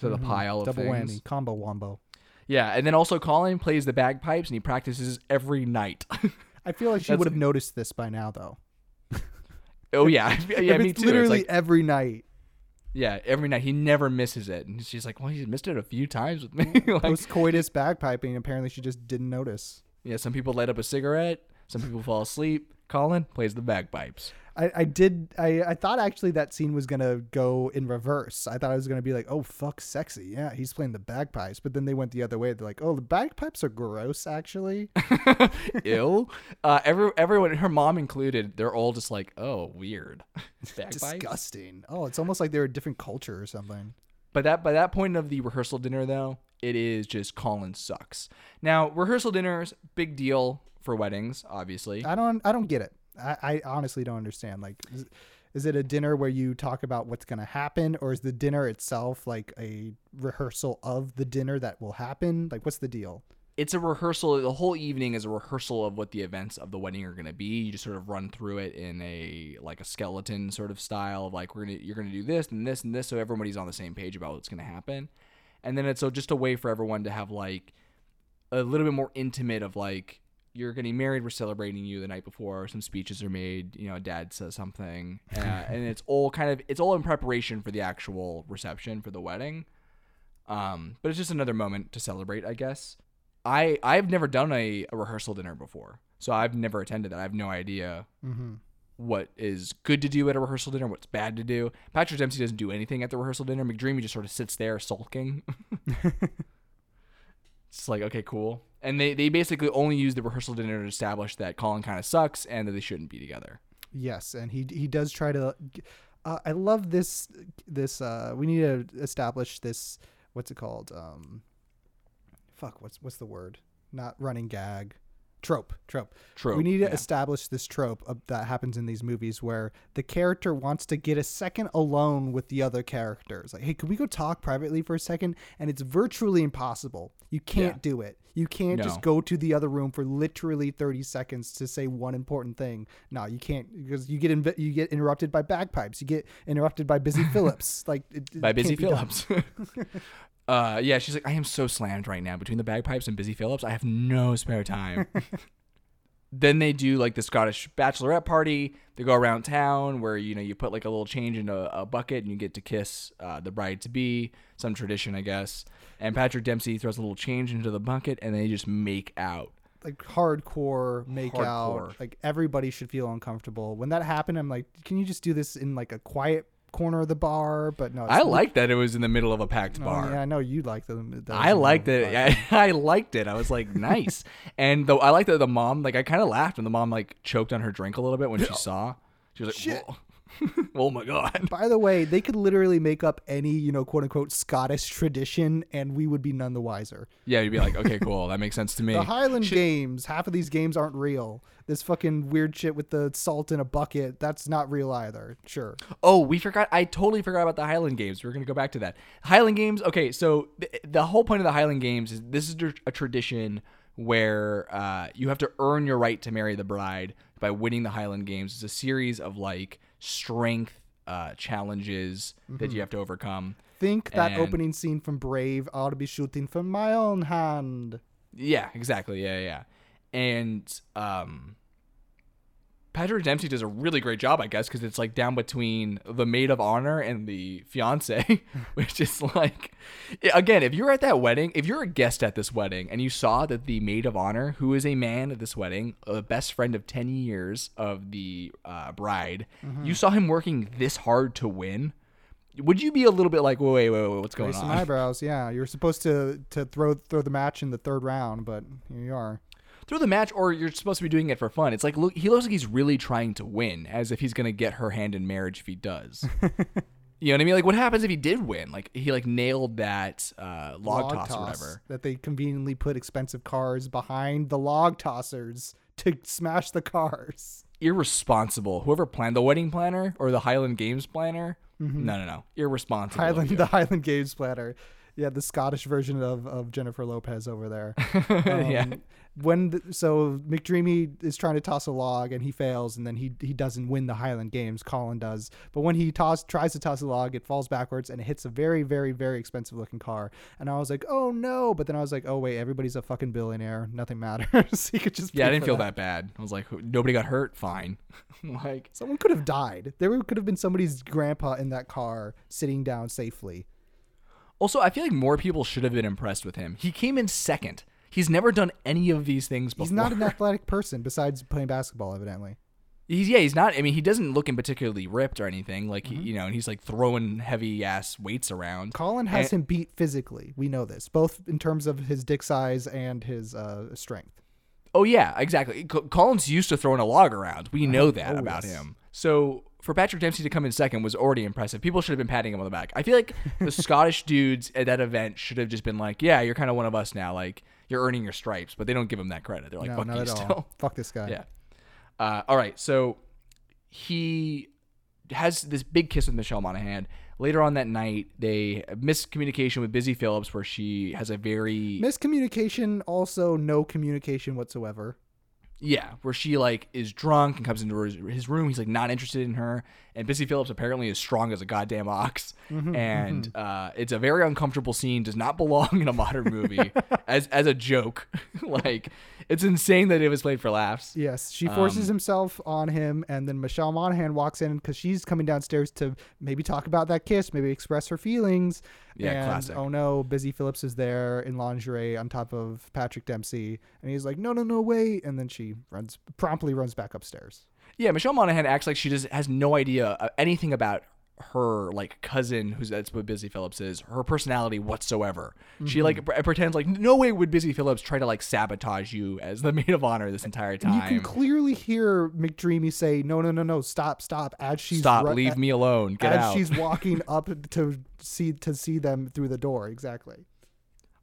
to the pile of Mm-hmm. Double things. whammy, combo wombo. Yeah, and then also Colin plays the bagpipes and he practices every night. I feel like she would have noticed this by now, though. oh yeah, yeah, If me it's too. Literally It's like, every night. yeah, every night he never misses it, and she's like, well, he's missed it a few times with me. like, Post coitus bagpiping. Apparently, she just didn't notice. yeah, some people light up a cigarette, some people fall asleep. Colin plays the bagpipes. I, I did. I, I thought actually that scene was gonna go in reverse. I thought it was gonna be like, oh fuck, sexy. Yeah, he's playing the bagpipes. But then they went the other way. They're like, oh, the bagpipes are gross. Actually, Ill. Uh, every everyone, her mom included, they're all just like, oh, weird. Bagpipes. disgusting. Oh, it's almost like they're a different culture or something. But that by that point of the rehearsal dinner though, it is just Colin sucks. Now rehearsal dinners, big deal for weddings, obviously. I don't. I don't get it. I, I honestly don't understand. Like, is, is it a dinner where you talk about what's gonna happen, or is the dinner itself like a rehearsal of the dinner that will happen? Like, what's the deal? It's a rehearsal. The whole evening is a rehearsal of what the events of the wedding are going to be. You just sort of run through it in a like a skeleton sort of style of like we're gonna you're gonna do this and this and this, so everybody's on the same page about what's going to happen. And then it's so just a way for everyone to have like a little bit more intimate of like you're getting married, we're celebrating you the night before. Some speeches are made. You know, dad says something, uh, and it's all kind of it's all in preparation for the actual reception for the wedding. Um, but it's just another moment to celebrate, I guess. I I've never done a, a rehearsal dinner before, so I've never attended that. I have no idea Mm-hmm. what is good to do at a rehearsal dinner, what's bad to do. Patrick Dempsey doesn't do anything at the rehearsal dinner. McDreamy just sort of sits there sulking. it's like okay, cool. And they they basically only use the rehearsal dinner to establish that Colin kind of sucks and that they shouldn't be together. Yes, and he he does try to. Uh, I love this. This uh, we need to establish this. What's it called? Um, fuck. What's what's the word? Not running gag. Trope. Trope. Trope, We need to yeah. establish this trope of, that happens in these movies where the character wants to get a second alone with the other characters. Like, hey, can we go talk privately for a second? And it's virtually impossible. You can't Yeah. do it. You can't No. just go to the other room for literally 30 seconds to say one important thing. No, you can't because you get inv- you get interrupted by bagpipes. You get interrupted by Busy Philipps. Like it, it by Busy be done. Philipps. uh, yeah, she's like, I am so slammed right now between the bagpipes and Busy Philipps. I have no spare time. then they do like the Scottish bachelorette party. They go around town where you know you put like a little change in a, a bucket and you get to kiss uh, the bride to be. Some tradition, I guess. And Patrick Dempsey throws a little change into the bucket and they just make out. like hardcore make Hardcore. out. Like everybody should feel uncomfortable. When that happened, I'm like, can you just do this in like a quiet corner of the bar, but no. I like that it was in the middle of a packed Oh, bar. yeah, I know you like them. I liked it. I, I liked it. I was like, nice. and though I liked that the mom, like, I kind of laughed when the mom like choked on her drink a little bit when she saw. She was like, Shit. Whoa. oh my god. By the way, they could literally make up any, you know, quote unquote Scottish tradition, and we would be none the wiser. Yeah, you'd be like, okay, cool. That makes sense to me. The Highland Games, half of these games aren't real. This fucking weird shit with the salt in a bucket, that's not real either. Sure. Oh, we forgot. I totally forgot about the Highland Games. We're gonna go back to that. Highland Games. Okay, so the, the whole point of the Highland Games is this is a tradition where uh, you have to earn your right to marry the bride by winning the Highland Games. It's a series of like strength uh, challenges that you have to overcome. Think that And- opening scene from Brave ought to be shooting from my own hand. Yeah, exactly. Yeah, yeah. And um Patrick Dempsey does a really great job, I guess, because it's like down between the maid of honor and the fiance, which is like, again, if you're at that wedding, if you're a guest at this wedding and you saw that the maid of honor, who is a man at this wedding, a best friend of 10 years of the uh, bride, you saw him working this hard to win, would you be a little bit like, wait, wait, wait, wait what's going on? Raise some eyebrows. Yeah, you're supposed to to throw throw the match in the third round, but here you are. Through the match or you're supposed to be doing it for fun. It's like look, he looks like he's really trying to win, as if he's gonna get her hand in marriage if he does. you know what I mean? Like what happens if he did win? Like he like nailed that uh, log, toss, or whatever. that they conveniently put expensive cars behind the log tossers to smash the cars. Irresponsible. Whoever planned the wedding planner or the Highland Games planner. No, no, no. Irresponsible. Highland, the Highland Games planner. Yeah, the Scottish version of, of Jennifer Lopez over there. Yeah. When the, so McDreamy is trying to toss a log and he fails, and then he he doesn't win the Highland Games. Colin does, but when he toss tries to toss a log, it falls backwards and it hits a very very very expensive looking car. And I was like, oh no! But then I was like, oh wait, everybody's a fucking billionaire. Nothing matters. he could just Yeah, I didn't feel that bad. I was like, nobody got hurt. Fine. like, Someone could have died. There could have been somebody's grandpa in that car sitting down safely. also, I feel like more people should have been impressed with him. He came in second. He's never done any of these things before. He's not an athletic person besides playing basketball, evidently. He's yeah, he's not. I mean, he doesn't look in particularly ripped or anything. Like Mm-hmm. you know, and he's like throwing heavy ass weights around. Colin has And- him beat physically. We know this, both in terms of his dick size and his uh, strength. Oh yeah, exactly. Co- Colin's used to throwing a log around. We know that Oh, about yes. him. So for Patrick Dempsey to come in second was already impressive. People should have been patting him on the back. I feel like the Scottish dudes at that event should have just been like, "Yeah, you're kind of one of us now. Like you're earning your stripes," but they don't give him that credit. They're like, no, "Fuck not you at still." all. Fuck this guy. Yeah. Uh, all right. So he has this big kiss with Michelle Monaghan. Later on that night, they miscommunication with Busy Philipps, where she has a very Miscommunication, also no communication whatsoever. yeah, where she like is drunk and comes into his, his room. He's like not interested in her, and Busy Philipps apparently is strong as a goddamn ox, and Uh, it's a very uncomfortable scene. Does not belong in a modern movie as as a joke. like it's insane that it was played for laughs. Yes, she forces Um, himself on him, and then Michelle Monaghan walks in because she's coming downstairs to maybe talk about that kiss, maybe express her feelings. Yeah, and, classic. Oh no, Busy Philipps is there in lingerie on top of Patrick Dempsey, and he's like, "No, no, no, wait!" And then she runs promptly runs back upstairs. Yeah, Michelle Monaghan acts like she just has no idea uh, anything about her like cousin, who's that's what Busy Philipps is, her personality whatsoever. She like pre- pretends like no way would Busy Philipps try to like sabotage you as the maid of honor this entire And you can clearly hear McDreamy say, "No, no, no, no, stop, stop!" As she's Stop, ru- leave me alone, get as out. she's walking up to see to see them through the door. Exactly.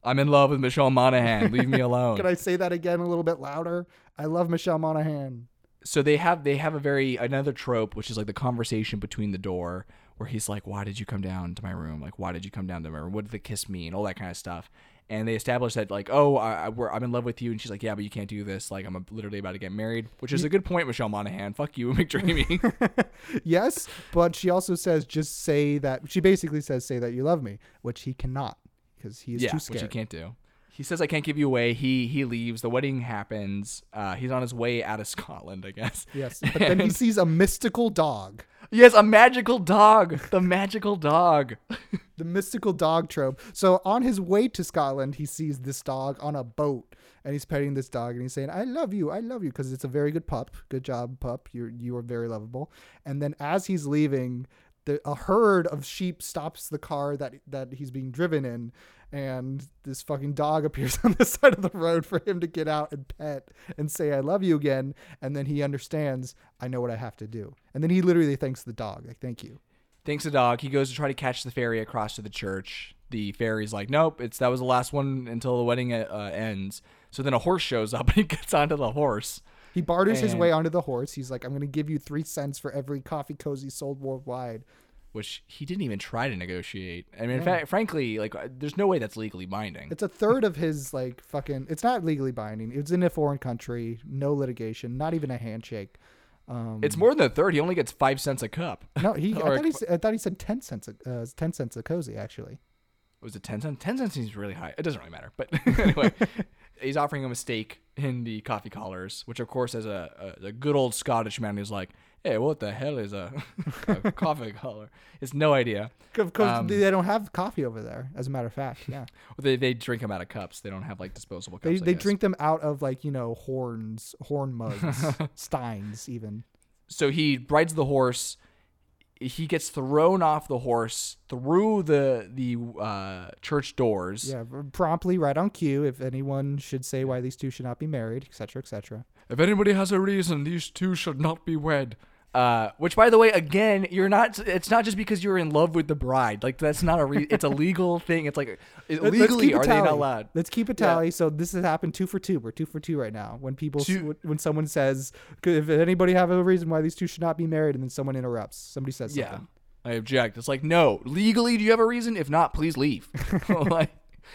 I'm in love with Michelle Monaghan. Leave me alone. Can I say that again a little bit louder? I love Michelle Monaghan. So they have they have a very another trope which is like the conversation between the door where he's like why did you come down to my room? Like why did you come down to my room? What did the kiss mean? All that kind of stuff. And they establish that like oh I, I, we're, I'm in love with you. And she's like yeah but you can't do this. Like I'm literally about to get married which is a good point Michelle Monaghan. Fuck you McDreamy. Yes, but she also says, "Just say that." She basically says, "Say that you love me," which he cannot because he is yeah too which scared. he can't do he says I can't give you away he he leaves the wedding happens uh, he's on his way out of Scotland I guess Yes, but then he sees a mystical dog. yes a magical dog the magical dog the mystical dog trope. So on his way to Scotland, he sees this dog on a boat, and he's petting this dog, and he's saying, "I love you, I love you," because it's a very good pup. Good job, pup. You you are very lovable. And then as he's leaving, the, a herd of sheep stops the car that that he's being driven in, and this fucking dog appears on the side of the road for him to get out and pet and say "I love you" again, and then he understands I know what I have to do, and then he literally thanks the dog, like "Thank you." Thanks the dog. He goes to try to catch the ferry across to the church. The ferry's like, nope, it's that was the last one until the wedding uh, ends. So then a horse shows up and he gets onto the horse. He barters his way onto the horse. He's like, "I'm going to give you three cents for every coffee cozy sold worldwide." Which he didn't even try to negotiate. I mean, in fact, frankly, like uh, there's no way that's legally binding. It's a third of his like fucking. It's not legally binding. It's in a foreign country, no litigation, not even a handshake. Um, It's more than a third. He only gets five cents a cup. no. He. I thought he. I thought he said ten cents. A, uh, ten cents a cozy actually. Was it ten cents? Ten cents seems really high. It doesn't really matter. But anyway, he's offering him a stake in the coffee collars, which of course, as a, a, a good old Scottish man, is like, "Hey, what the hell is a, a coffee collar?" It's no idea. Because Um, they don't have coffee over there. As a matter of fact, yeah, well, They they drink them out of cups. They don't have like disposable cups. they they drink them out of like you know horns, horn mugs, steins even. so he rides the horse. He gets thrown off the horse through the the uh, church doors. Yeah, promptly right on cue. If anyone should say why these two should not be married, etc., etc. If anybody has a reason, these two should not be wed. Uh, which, by the way, again, you're not. It's not just because you're in love with the bride. Like that's not a. Re- it's a legal thing. It's like legally, are they not allowed? Let's keep a Yeah. tally. So this has happened two for two. We're two for two right now. When people, Two- when someone says, "If anybody have a reason why these two should not be married," and then someone interrupts, somebody says Yeah, something. I object. It's like no, legally, do you have a reason? If not, please leave. like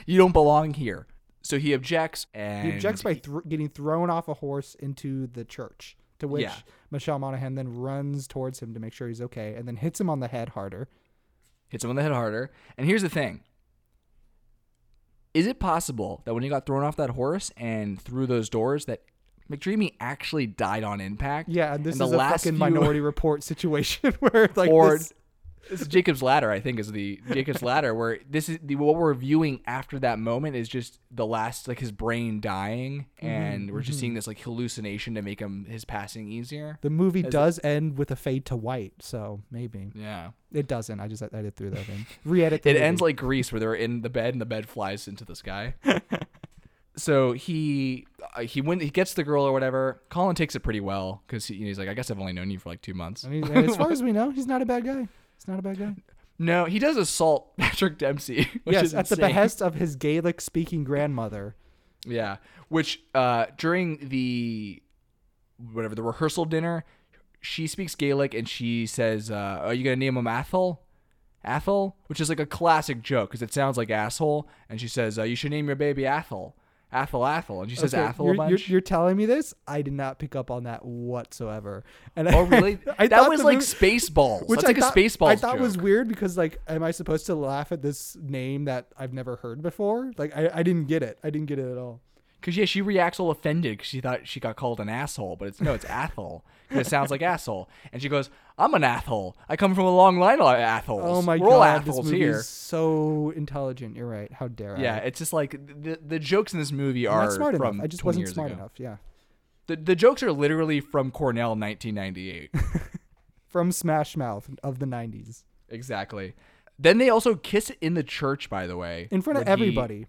you don't belong here. So he objects, and He objects by thr getting thrown off a horse into the church. To which Yeah. Michelle Monaghan then runs towards him to make sure he's okay, and then hits him on the head harder. hits him on the head harder. And here's the thing. Is it possible that when he got thrown off that horse and through those doors that McDreamy actually died on impact? Yeah, and this And the is a last fucking few- Minority Report situation where like or this, this is Jacob's ladder, I think, is the Jacob's ladder where this is the what we're viewing after that moment is just the last like his brain dying, Mm-hmm, and we're just seeing this like hallucination to make him his passing easier. the movie As it- does end with a fade to white, so maybe Yeah, it doesn't. I just edited through that thing. Re-edit. the it movie. ends like Grease, where they're in the bed and the bed flies into the sky. so he uh, he win he gets the girl or whatever. Colin takes it pretty well because he, he's like, I guess I've only known you for like two months. I mean, as far as we know, he's not a bad guy. Not a bad guy. No, he does assault Patrick Dempsey. Which yes, is at the behest of his Gaelic-speaking grandmother. Yeah, which uh, during the whatever the rehearsal dinner, she speaks Gaelic and she says, uh, "Are you gonna name him Athol?" Athol, which is like a classic joke because it sounds like asshole. And she says, uh, "You should name your baby Athol." Athol, Athol, and she says Okay, Athol you're, a bunch. You're, you're telling me this? I did not pick up on that whatsoever. And oh, really? I that was like movie- Spaceballs. Which That's I like thought, a Spaceballs I thought joke. was weird because like, am I supposed to laugh at this name that I've never heard before? Like, I, I didn't get it. I didn't get it at all. Because yeah, she reacts all offended because she thought she got called an asshole, but it's no, it's Athol. 'cause it sounds like asshole, and she goes, "I'm an Athol. I come from a long line of Athols. Oh my We're all god, this movie here." is so intelligent. You're right. How dare I? Yeah, it's just like the the jokes in this movie I'm are not smart from enough. I just wasn't smart ago. enough. Yeah. The the jokes are literally from Cornell, 1998. From Smash Mouth of the '90s, exactly. Then they also kiss in the church, by the way, in front of when he- everybody.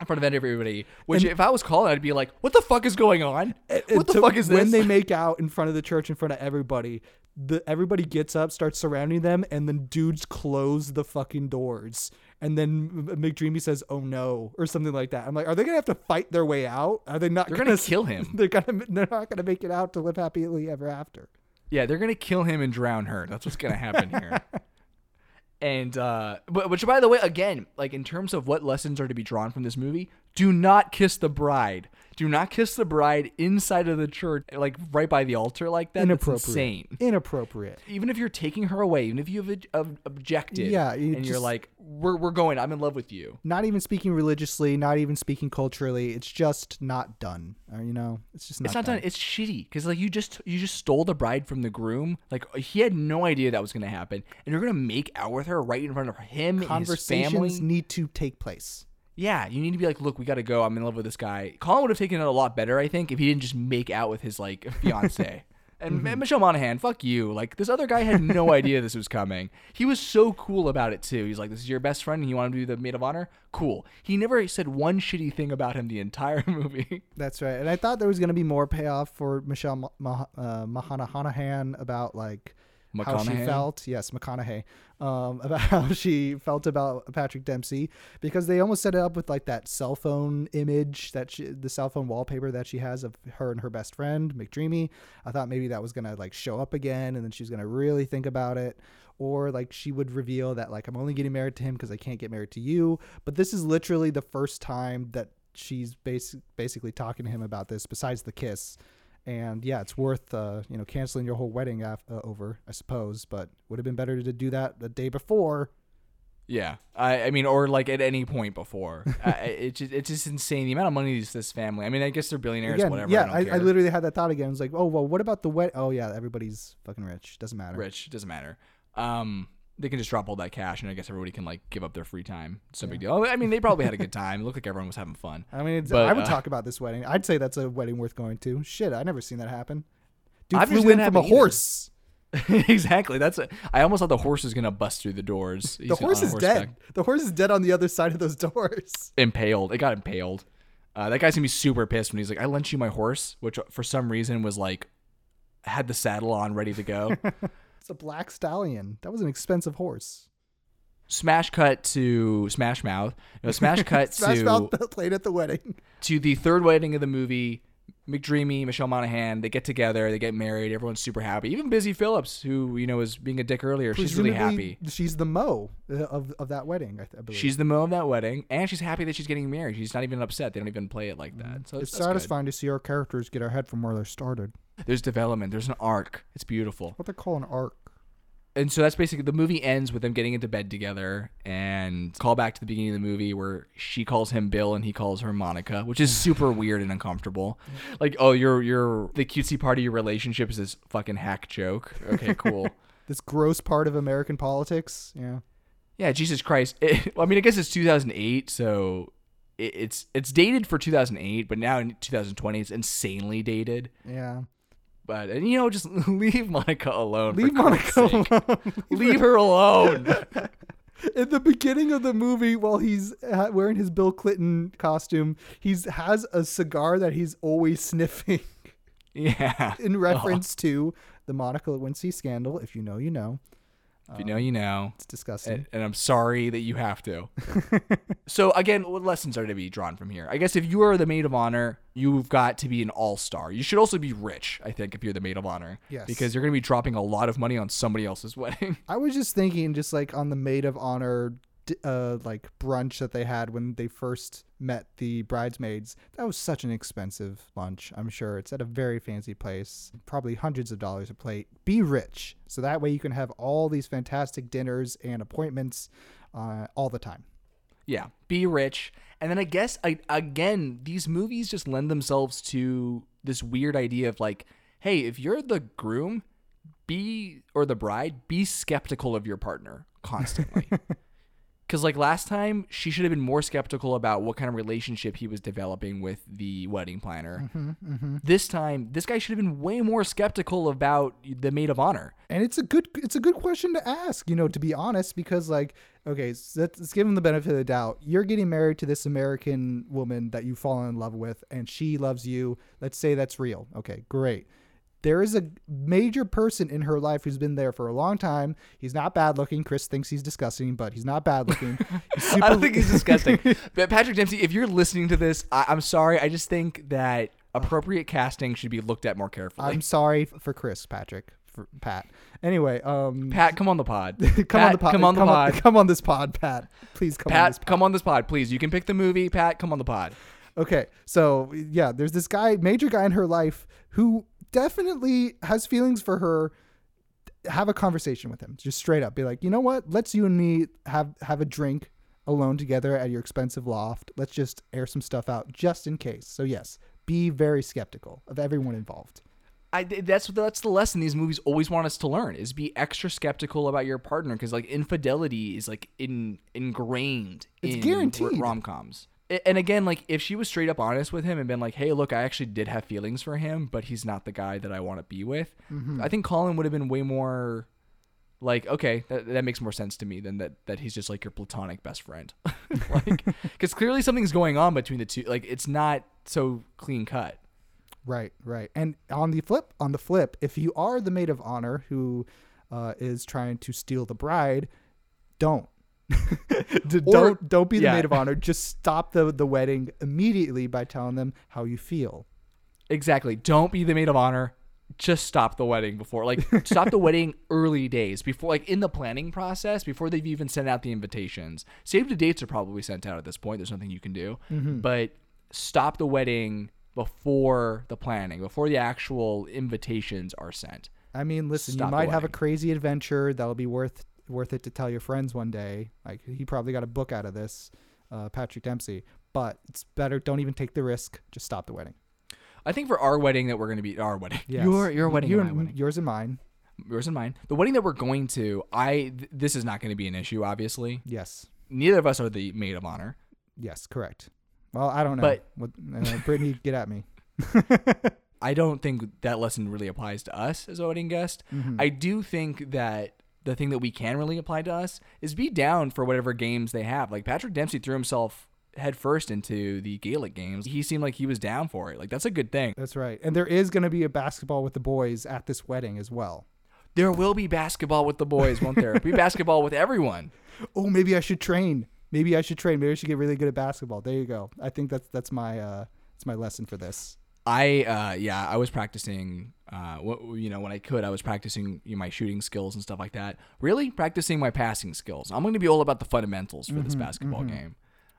In front of everybody. Which, And- if I was Colin, I'd be like, "What the fuck is going on? What the fuck is this?" When they make out in front of the church, in front of everybody, the everybody gets up, starts surrounding them, and then dudes close the fucking doors. And then McDreamy says, "Oh no," or something like that. I'm like, are they gonna have to fight their way out? Are they not? They're gonna s- kill him. They're gonna. They're not gonna make it out to live happily ever after. Yeah, they're gonna kill him and drown her. That's what's gonna happen here. and uh which by the way, again, like in terms of what lessons are to be drawn from this movie, do not kiss the bride. Do not kiss the bride inside of the church, like right by the altar like that. Inappropriate. insane. Inappropriate. Even if you're taking her away, even if you've ob- ob- objected, Yeah, you and you're like, "We're we're going. I'm in love with you." Not even speaking religiously, not even speaking culturally. It's just not done. Or, you know, it's just not. It's not done. It's shitty because like you just you just stole the bride from the groom. Like he had no idea that was gonna happen, and you're gonna make out with her right in front of him, and his Conversations family. need to take place. Yeah, you need to be like, look, we got to go. I'm in love with this guy. Colin would have taken it a lot better, I think, if he didn't just make out with his like fiance. And Ma- Michelle Monaghan, fuck you. Like this other guy had no idea this was coming. He was so cool about it too. He's like, "This is your best friend, and you want to be the maid of honor? Cool." He never said one shitty thing about him the entire movie. That's right. And I thought there was going to be more payoff for Michelle Ma- Ma- uh, Mahanahan about like how she felt. Yes, McConaughey. Um, about how she felt about Patrick Dempsey because they almost set it up with like that cell phone image that she, the cell phone wallpaper that she has of her and her best friend McDreamy. I thought maybe that was gonna like show up again, and then she was gonna really think about it. Or like she would reveal that like I'm only getting married to him because I can't get married to you. But this is literally the first time that she's basic, basically talking to him about this besides the kiss and yeah it's worth uh, you know canceling your whole wedding af- uh, over i suppose but would have been better to do that the day before Yeah, I, I mean, or like at any point before. I, it's just, it's just insane the amount of money these this family. I mean, I guess they're billionaires, again whatever. yeah I, don't I, I literally had that thought again I was like oh well what about the wed oh yeah everybody's fucking rich doesn't matter rich doesn't matter. Um, they can just drop all that cash, and I guess everybody can like give up their free time. It's no big deal. I mean, they probably had a good time. It looked like everyone was having fun. i mean it's, But, i would uh, talk about this wedding i'd say that's a wedding worth going to shit i never seen that happen dude I've flew in from a either. horse exactly. That's. A, I almost thought the horse was gonna bust through the doors. He's the horse is horseback. dead the horse is dead on the other side of those doors Impaled. It got impaled. Uh, that guy's gonna be super pissed when he's like, "I lent you my horse," which for some reason was like had the saddle on, ready to go. it's a black stallion that was an expensive horse Smash cut to Smash Mouth. No, Smash cut to Smash to Mouth played at the wedding to the third wedding of the movie. McDreamy, Michelle Monaghan, they get together, they get married, everyone's super happy. Even Busy Philipps, who you know was being a dick earlier, she's really happy. She's the Mo uh, of, of that wedding, I, th- I believe. She's the mo of that wedding, and she's happy that she's getting married. She's not even upset. They don't even play it like that. So it's that's good. satisfying to see our characters get ahead from where they started. There's development. There's an arc. It's beautiful. What they call an arc. and so that's basically the movie ends with them getting into bed together and call back to the beginning of the movie where she calls him Bill and he calls her Monica, which is super weird and uncomfortable. Like, oh, you're you're the cutesy part of your relationship is this fucking hack joke. Okay, cool. This gross part of American politics. Yeah. yeah, Jesus Christ. It, I mean, I guess it's 2008, so it, it's it's dated for 2008, but now in 2020 it's insanely dated. Yeah. But and you know, just leave Monica alone. Leave Monica sake. alone. Leave her alone. In the beginning of the movie, while he's wearing his Bill Clinton costume, he's has a cigar that he's always sniffing yeah. in reference to the Monica Lewinsky scandal. If you know, you know. If you know, you know. It's disgusting. And, and I'm sorry that you have to. so again, what lessons are to be drawn from here? I guess if you are the maid of honor, you've got to be an all-star. You should also be rich, I think, if you're the maid of honor. Yes. Because you're going to be dropping a lot of money on somebody else's wedding. I was just thinking, just like on the maid of honor, uh, like brunch that they had when they first met the bridesmaids. That was such an expensive lunch. I'm sure it's at a very fancy place, probably hundreds of dollars a plate. Be rich, so that way you can have all these fantastic dinners and appointments uh, all the time. yeah. Be rich. And then I guess I, again, these movies just lend themselves to this weird idea of like, hey, if you're the groom, be or the bride, be skeptical of your partner constantly. Because like last time, she should have been more skeptical about what kind of relationship he was developing with the wedding planner. Mm-hmm, mm-hmm. This time, this guy should have been way more skeptical about the maid of honor. And it's a good it's a good question to ask, you know, to be honest, because like, okay, so let's, let's give him the benefit of the doubt. You're getting married to this American woman that you've fallen in love with, and she loves you. Let's say that's real. Okay, great. There is a major person in her life who's been there for a long time. He's not bad looking. Chris thinks he's disgusting, but he's not bad looking. He's I don't think he's disgusting. but Patrick Dempsey, if you're listening to this, I, I'm sorry. I just think that appropriate casting should be looked at more carefully. I'm sorry for Chris, Patrick, for Pat. Anyway, um, Pat, come on the pod. come Pat, on the pod. Come on the pod. come on this pod, Pat. Please come on this Pat, come on this pod, please. You can pick the movie. Pat, come on the pod. Okay, so yeah, there's this guy, major guy in her life who definitely has feelings for her. Have a conversation with him, just straight up. Be like, you know what? Let's you and me have have a drink alone together at your expensive loft. Let's just air some stuff out just in case. So yes, be very skeptical of everyone involved. I, that's that's the lesson these movies always want us to learn is be extra skeptical about your partner because like infidelity is like in ingrained It's in guaranteed. rom coms. And again, like if she was straight up honest with him and been like, "Hey, look, I actually did have feelings for him, but he's not the guy that I want to be with," I think Colin would have been way more like, "Okay, that, that makes more sense to me than that that he's just like your platonic best friend." like, because clearly something's going on between the two. Like, it's not so clean cut. Right, right. And on the flip, on the flip, if you are the maid of honor who uh, is trying to steal the bride, don't. Or- don't don't be the yeah. maid of honor. Just stop the the wedding immediately by telling them how you feel. Exactly. Don't be the maid of honor. Just stop the wedding before, like, stop the wedding early days before, like, in the planning process before they've even sent out the invitations. Save the dates are probably sent out at this point. There's nothing you can do, mm-hmm. but stop the wedding before the planning, before the actual invitations are sent. I mean, listen, Stop you might have a crazy adventure that'll be worth worth it to tell your friends one day. Like he probably got a book out of this, uh, Patrick Dempsey. But it's better. Don't even take the risk. Just stop the wedding. I think for our wedding that we're going to be our wedding, Yes. your your wedding, You and my wedding. yours and mine. yours and mine. The wedding that we're going to, I th- this is not going to be an issue. Obviously, Yes. neither of us are the maid of honor. Yes. Correct. Well, I don't know. But- what, uh, Brittany, get at me. I don't think that lesson really applies to us as a wedding guest. Mm-hmm. I do think that the thing that we can really apply to us is be down for whatever games they have. Like Patrick Dempsey threw himself headfirst into the Gaelic games. He seemed like he was down for it. Like that's a good thing. That's right. And there is going to be a basketball with the boys at this wedding as well. There will be basketball with the boys, won't there? be basketball with everyone. Oh, maybe I should train. Maybe I should train. Maybe I should get really good at basketball. There you go. I think that's that's my uh that's my lesson for this. I uh yeah, I was practicing uh what you know when I could I was practicing you know, my shooting skills and stuff like that. Really practicing my passing skills. I'm going to be all about the fundamentals for this basketball game.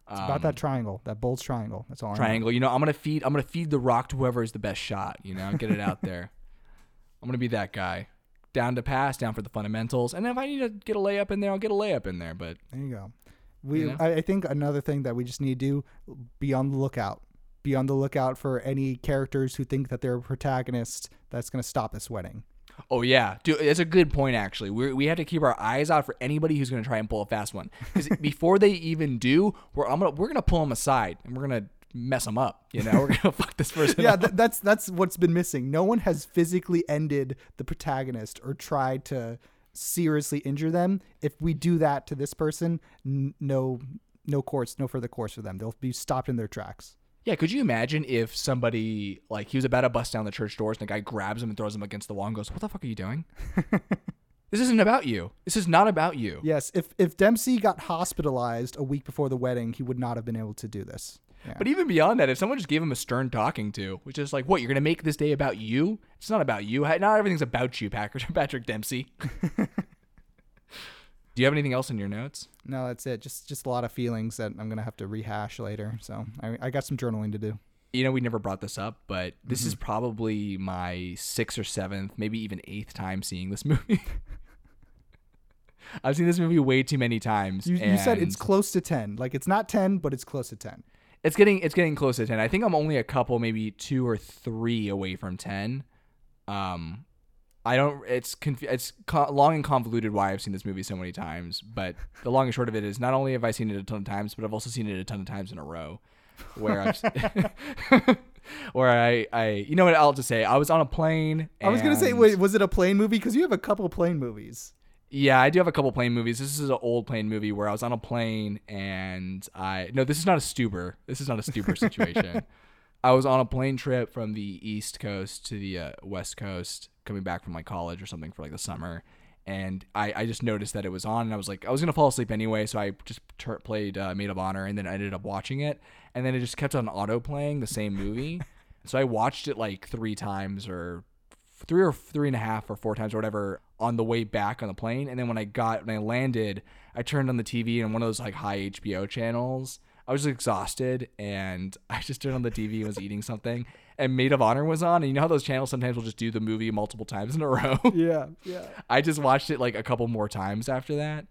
It's about that triangle, that Bulls triangle. That's all. I know. triangle. You know, I'm gonna feed. I'm gonna feed the rock to whoever is the best shot. You know, get it out there. I'm gonna be that guy. Down to pass, down for the fundamentals, and if I need to get a layup in there, I'll get a layup in there. But There you go. We, You know? I, I think another thing that we just need to do, be on the lookout. Be on the lookout for any characters who think that they're a protagonist that's going to stop this wedding. oh yeah, dude, it's a good point actually. We we have to keep our eyes out for anybody who's gonna try and pull a fast one, because before they even do, we're I'm gonna we're gonna pull them aside and we're gonna mess them up. You know, we're gonna fuck this person. yeah, th- that's that's what's been missing. No one has physically ended the protagonist or tried to seriously injure them. If we do that to this person, n- no no course, no further course for them. They'll be stopped in their tracks. Yeah, could you imagine if somebody like he was about to bust down the church doors and the guy grabs him and throws him against the wall and goes, "What the fuck are you doing? this isn't about you. This is not about you." Yes, if if Dempsey got hospitalized a week before the wedding, he would not have been able to do this. Yeah. But even beyond that, if someone just gave him a stern talking to, which is like, "What? You're gonna make this day about you? It's not about you. Not everything's about you, Patrick. Patrick Dempsey." Do you have anything else in your notes? No, that's it. Just just a lot of feelings that I'm gonna have to rehash later. So I, I got some journaling to do. You know, we never brought this up, but this Mm-hmm. is probably my sixth or seventh, maybe even eighth time seeing this movie. I've seen this movie way too many times. You, you said it's close to ten. Like it's not ten, but it's close to ten. it's getting it's getting close to ten. I think I'm only a couple, maybe two or three away from ten. Um, I don't. It's conf- it's co- long and convoluted why I've seen this movie so many times. But the long and short of it is, not only have I seen it a ton of times, but I've also seen it a ton of times in a row. Where I've, where I, I, you know what? I'll just say I was on a plane. I was gonna say, wait, was it a plane movie? Because you have a couple plane movies. Yeah, I do have a couple plane movies. This is an old plane movie where I was on a plane and I no, this is not a Stuber. This is not a Stuber situation. I was on a plane trip from the East Coast to the uh, West Coast, coming back from like college or something for like the summer, and I, I just noticed that it was on, and I was like, I was gonna fall asleep anyway, so I just tur played uh, Made of Honor, and then I ended up watching it, and then it just kept on auto playing the same movie, so I watched it like three times or three or three and a half or four times or whatever on the way back on the plane. And then when I got when I landed, I turned on the TV and one of those like high HBO channels. I was exhausted and I just turned on the TV and was eating something. And Made of Honor was on. And you know how those channels sometimes will just do the movie multiple times in a row? Yeah, yeah. I just watched it like a couple more times after that.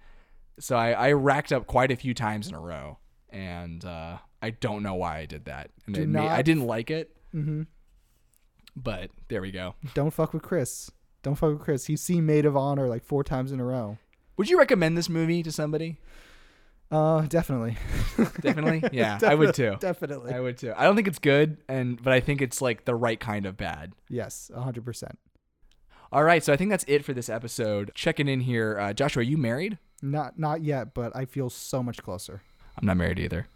So I, I racked up quite a few times in a row. And uh, I don't know why I did that. And Do it ma- I didn't like it. Mm-hmm. But there we go. Don't fuck with Chris. Don't fuck with Chris. He's seen Made of Honor like four times in a row. Would you recommend this movie to somebody? Uh, definitely. Definitely? Yeah, I would too. Definitely. I would too. I don't think it's good, and but I think it's like the right kind of bad. yes, hundred percent. All right, so I think that's it for this episode. Checking in here, uh, Joshua, are you married? Not not yet, but I feel so much closer. I'm not married either.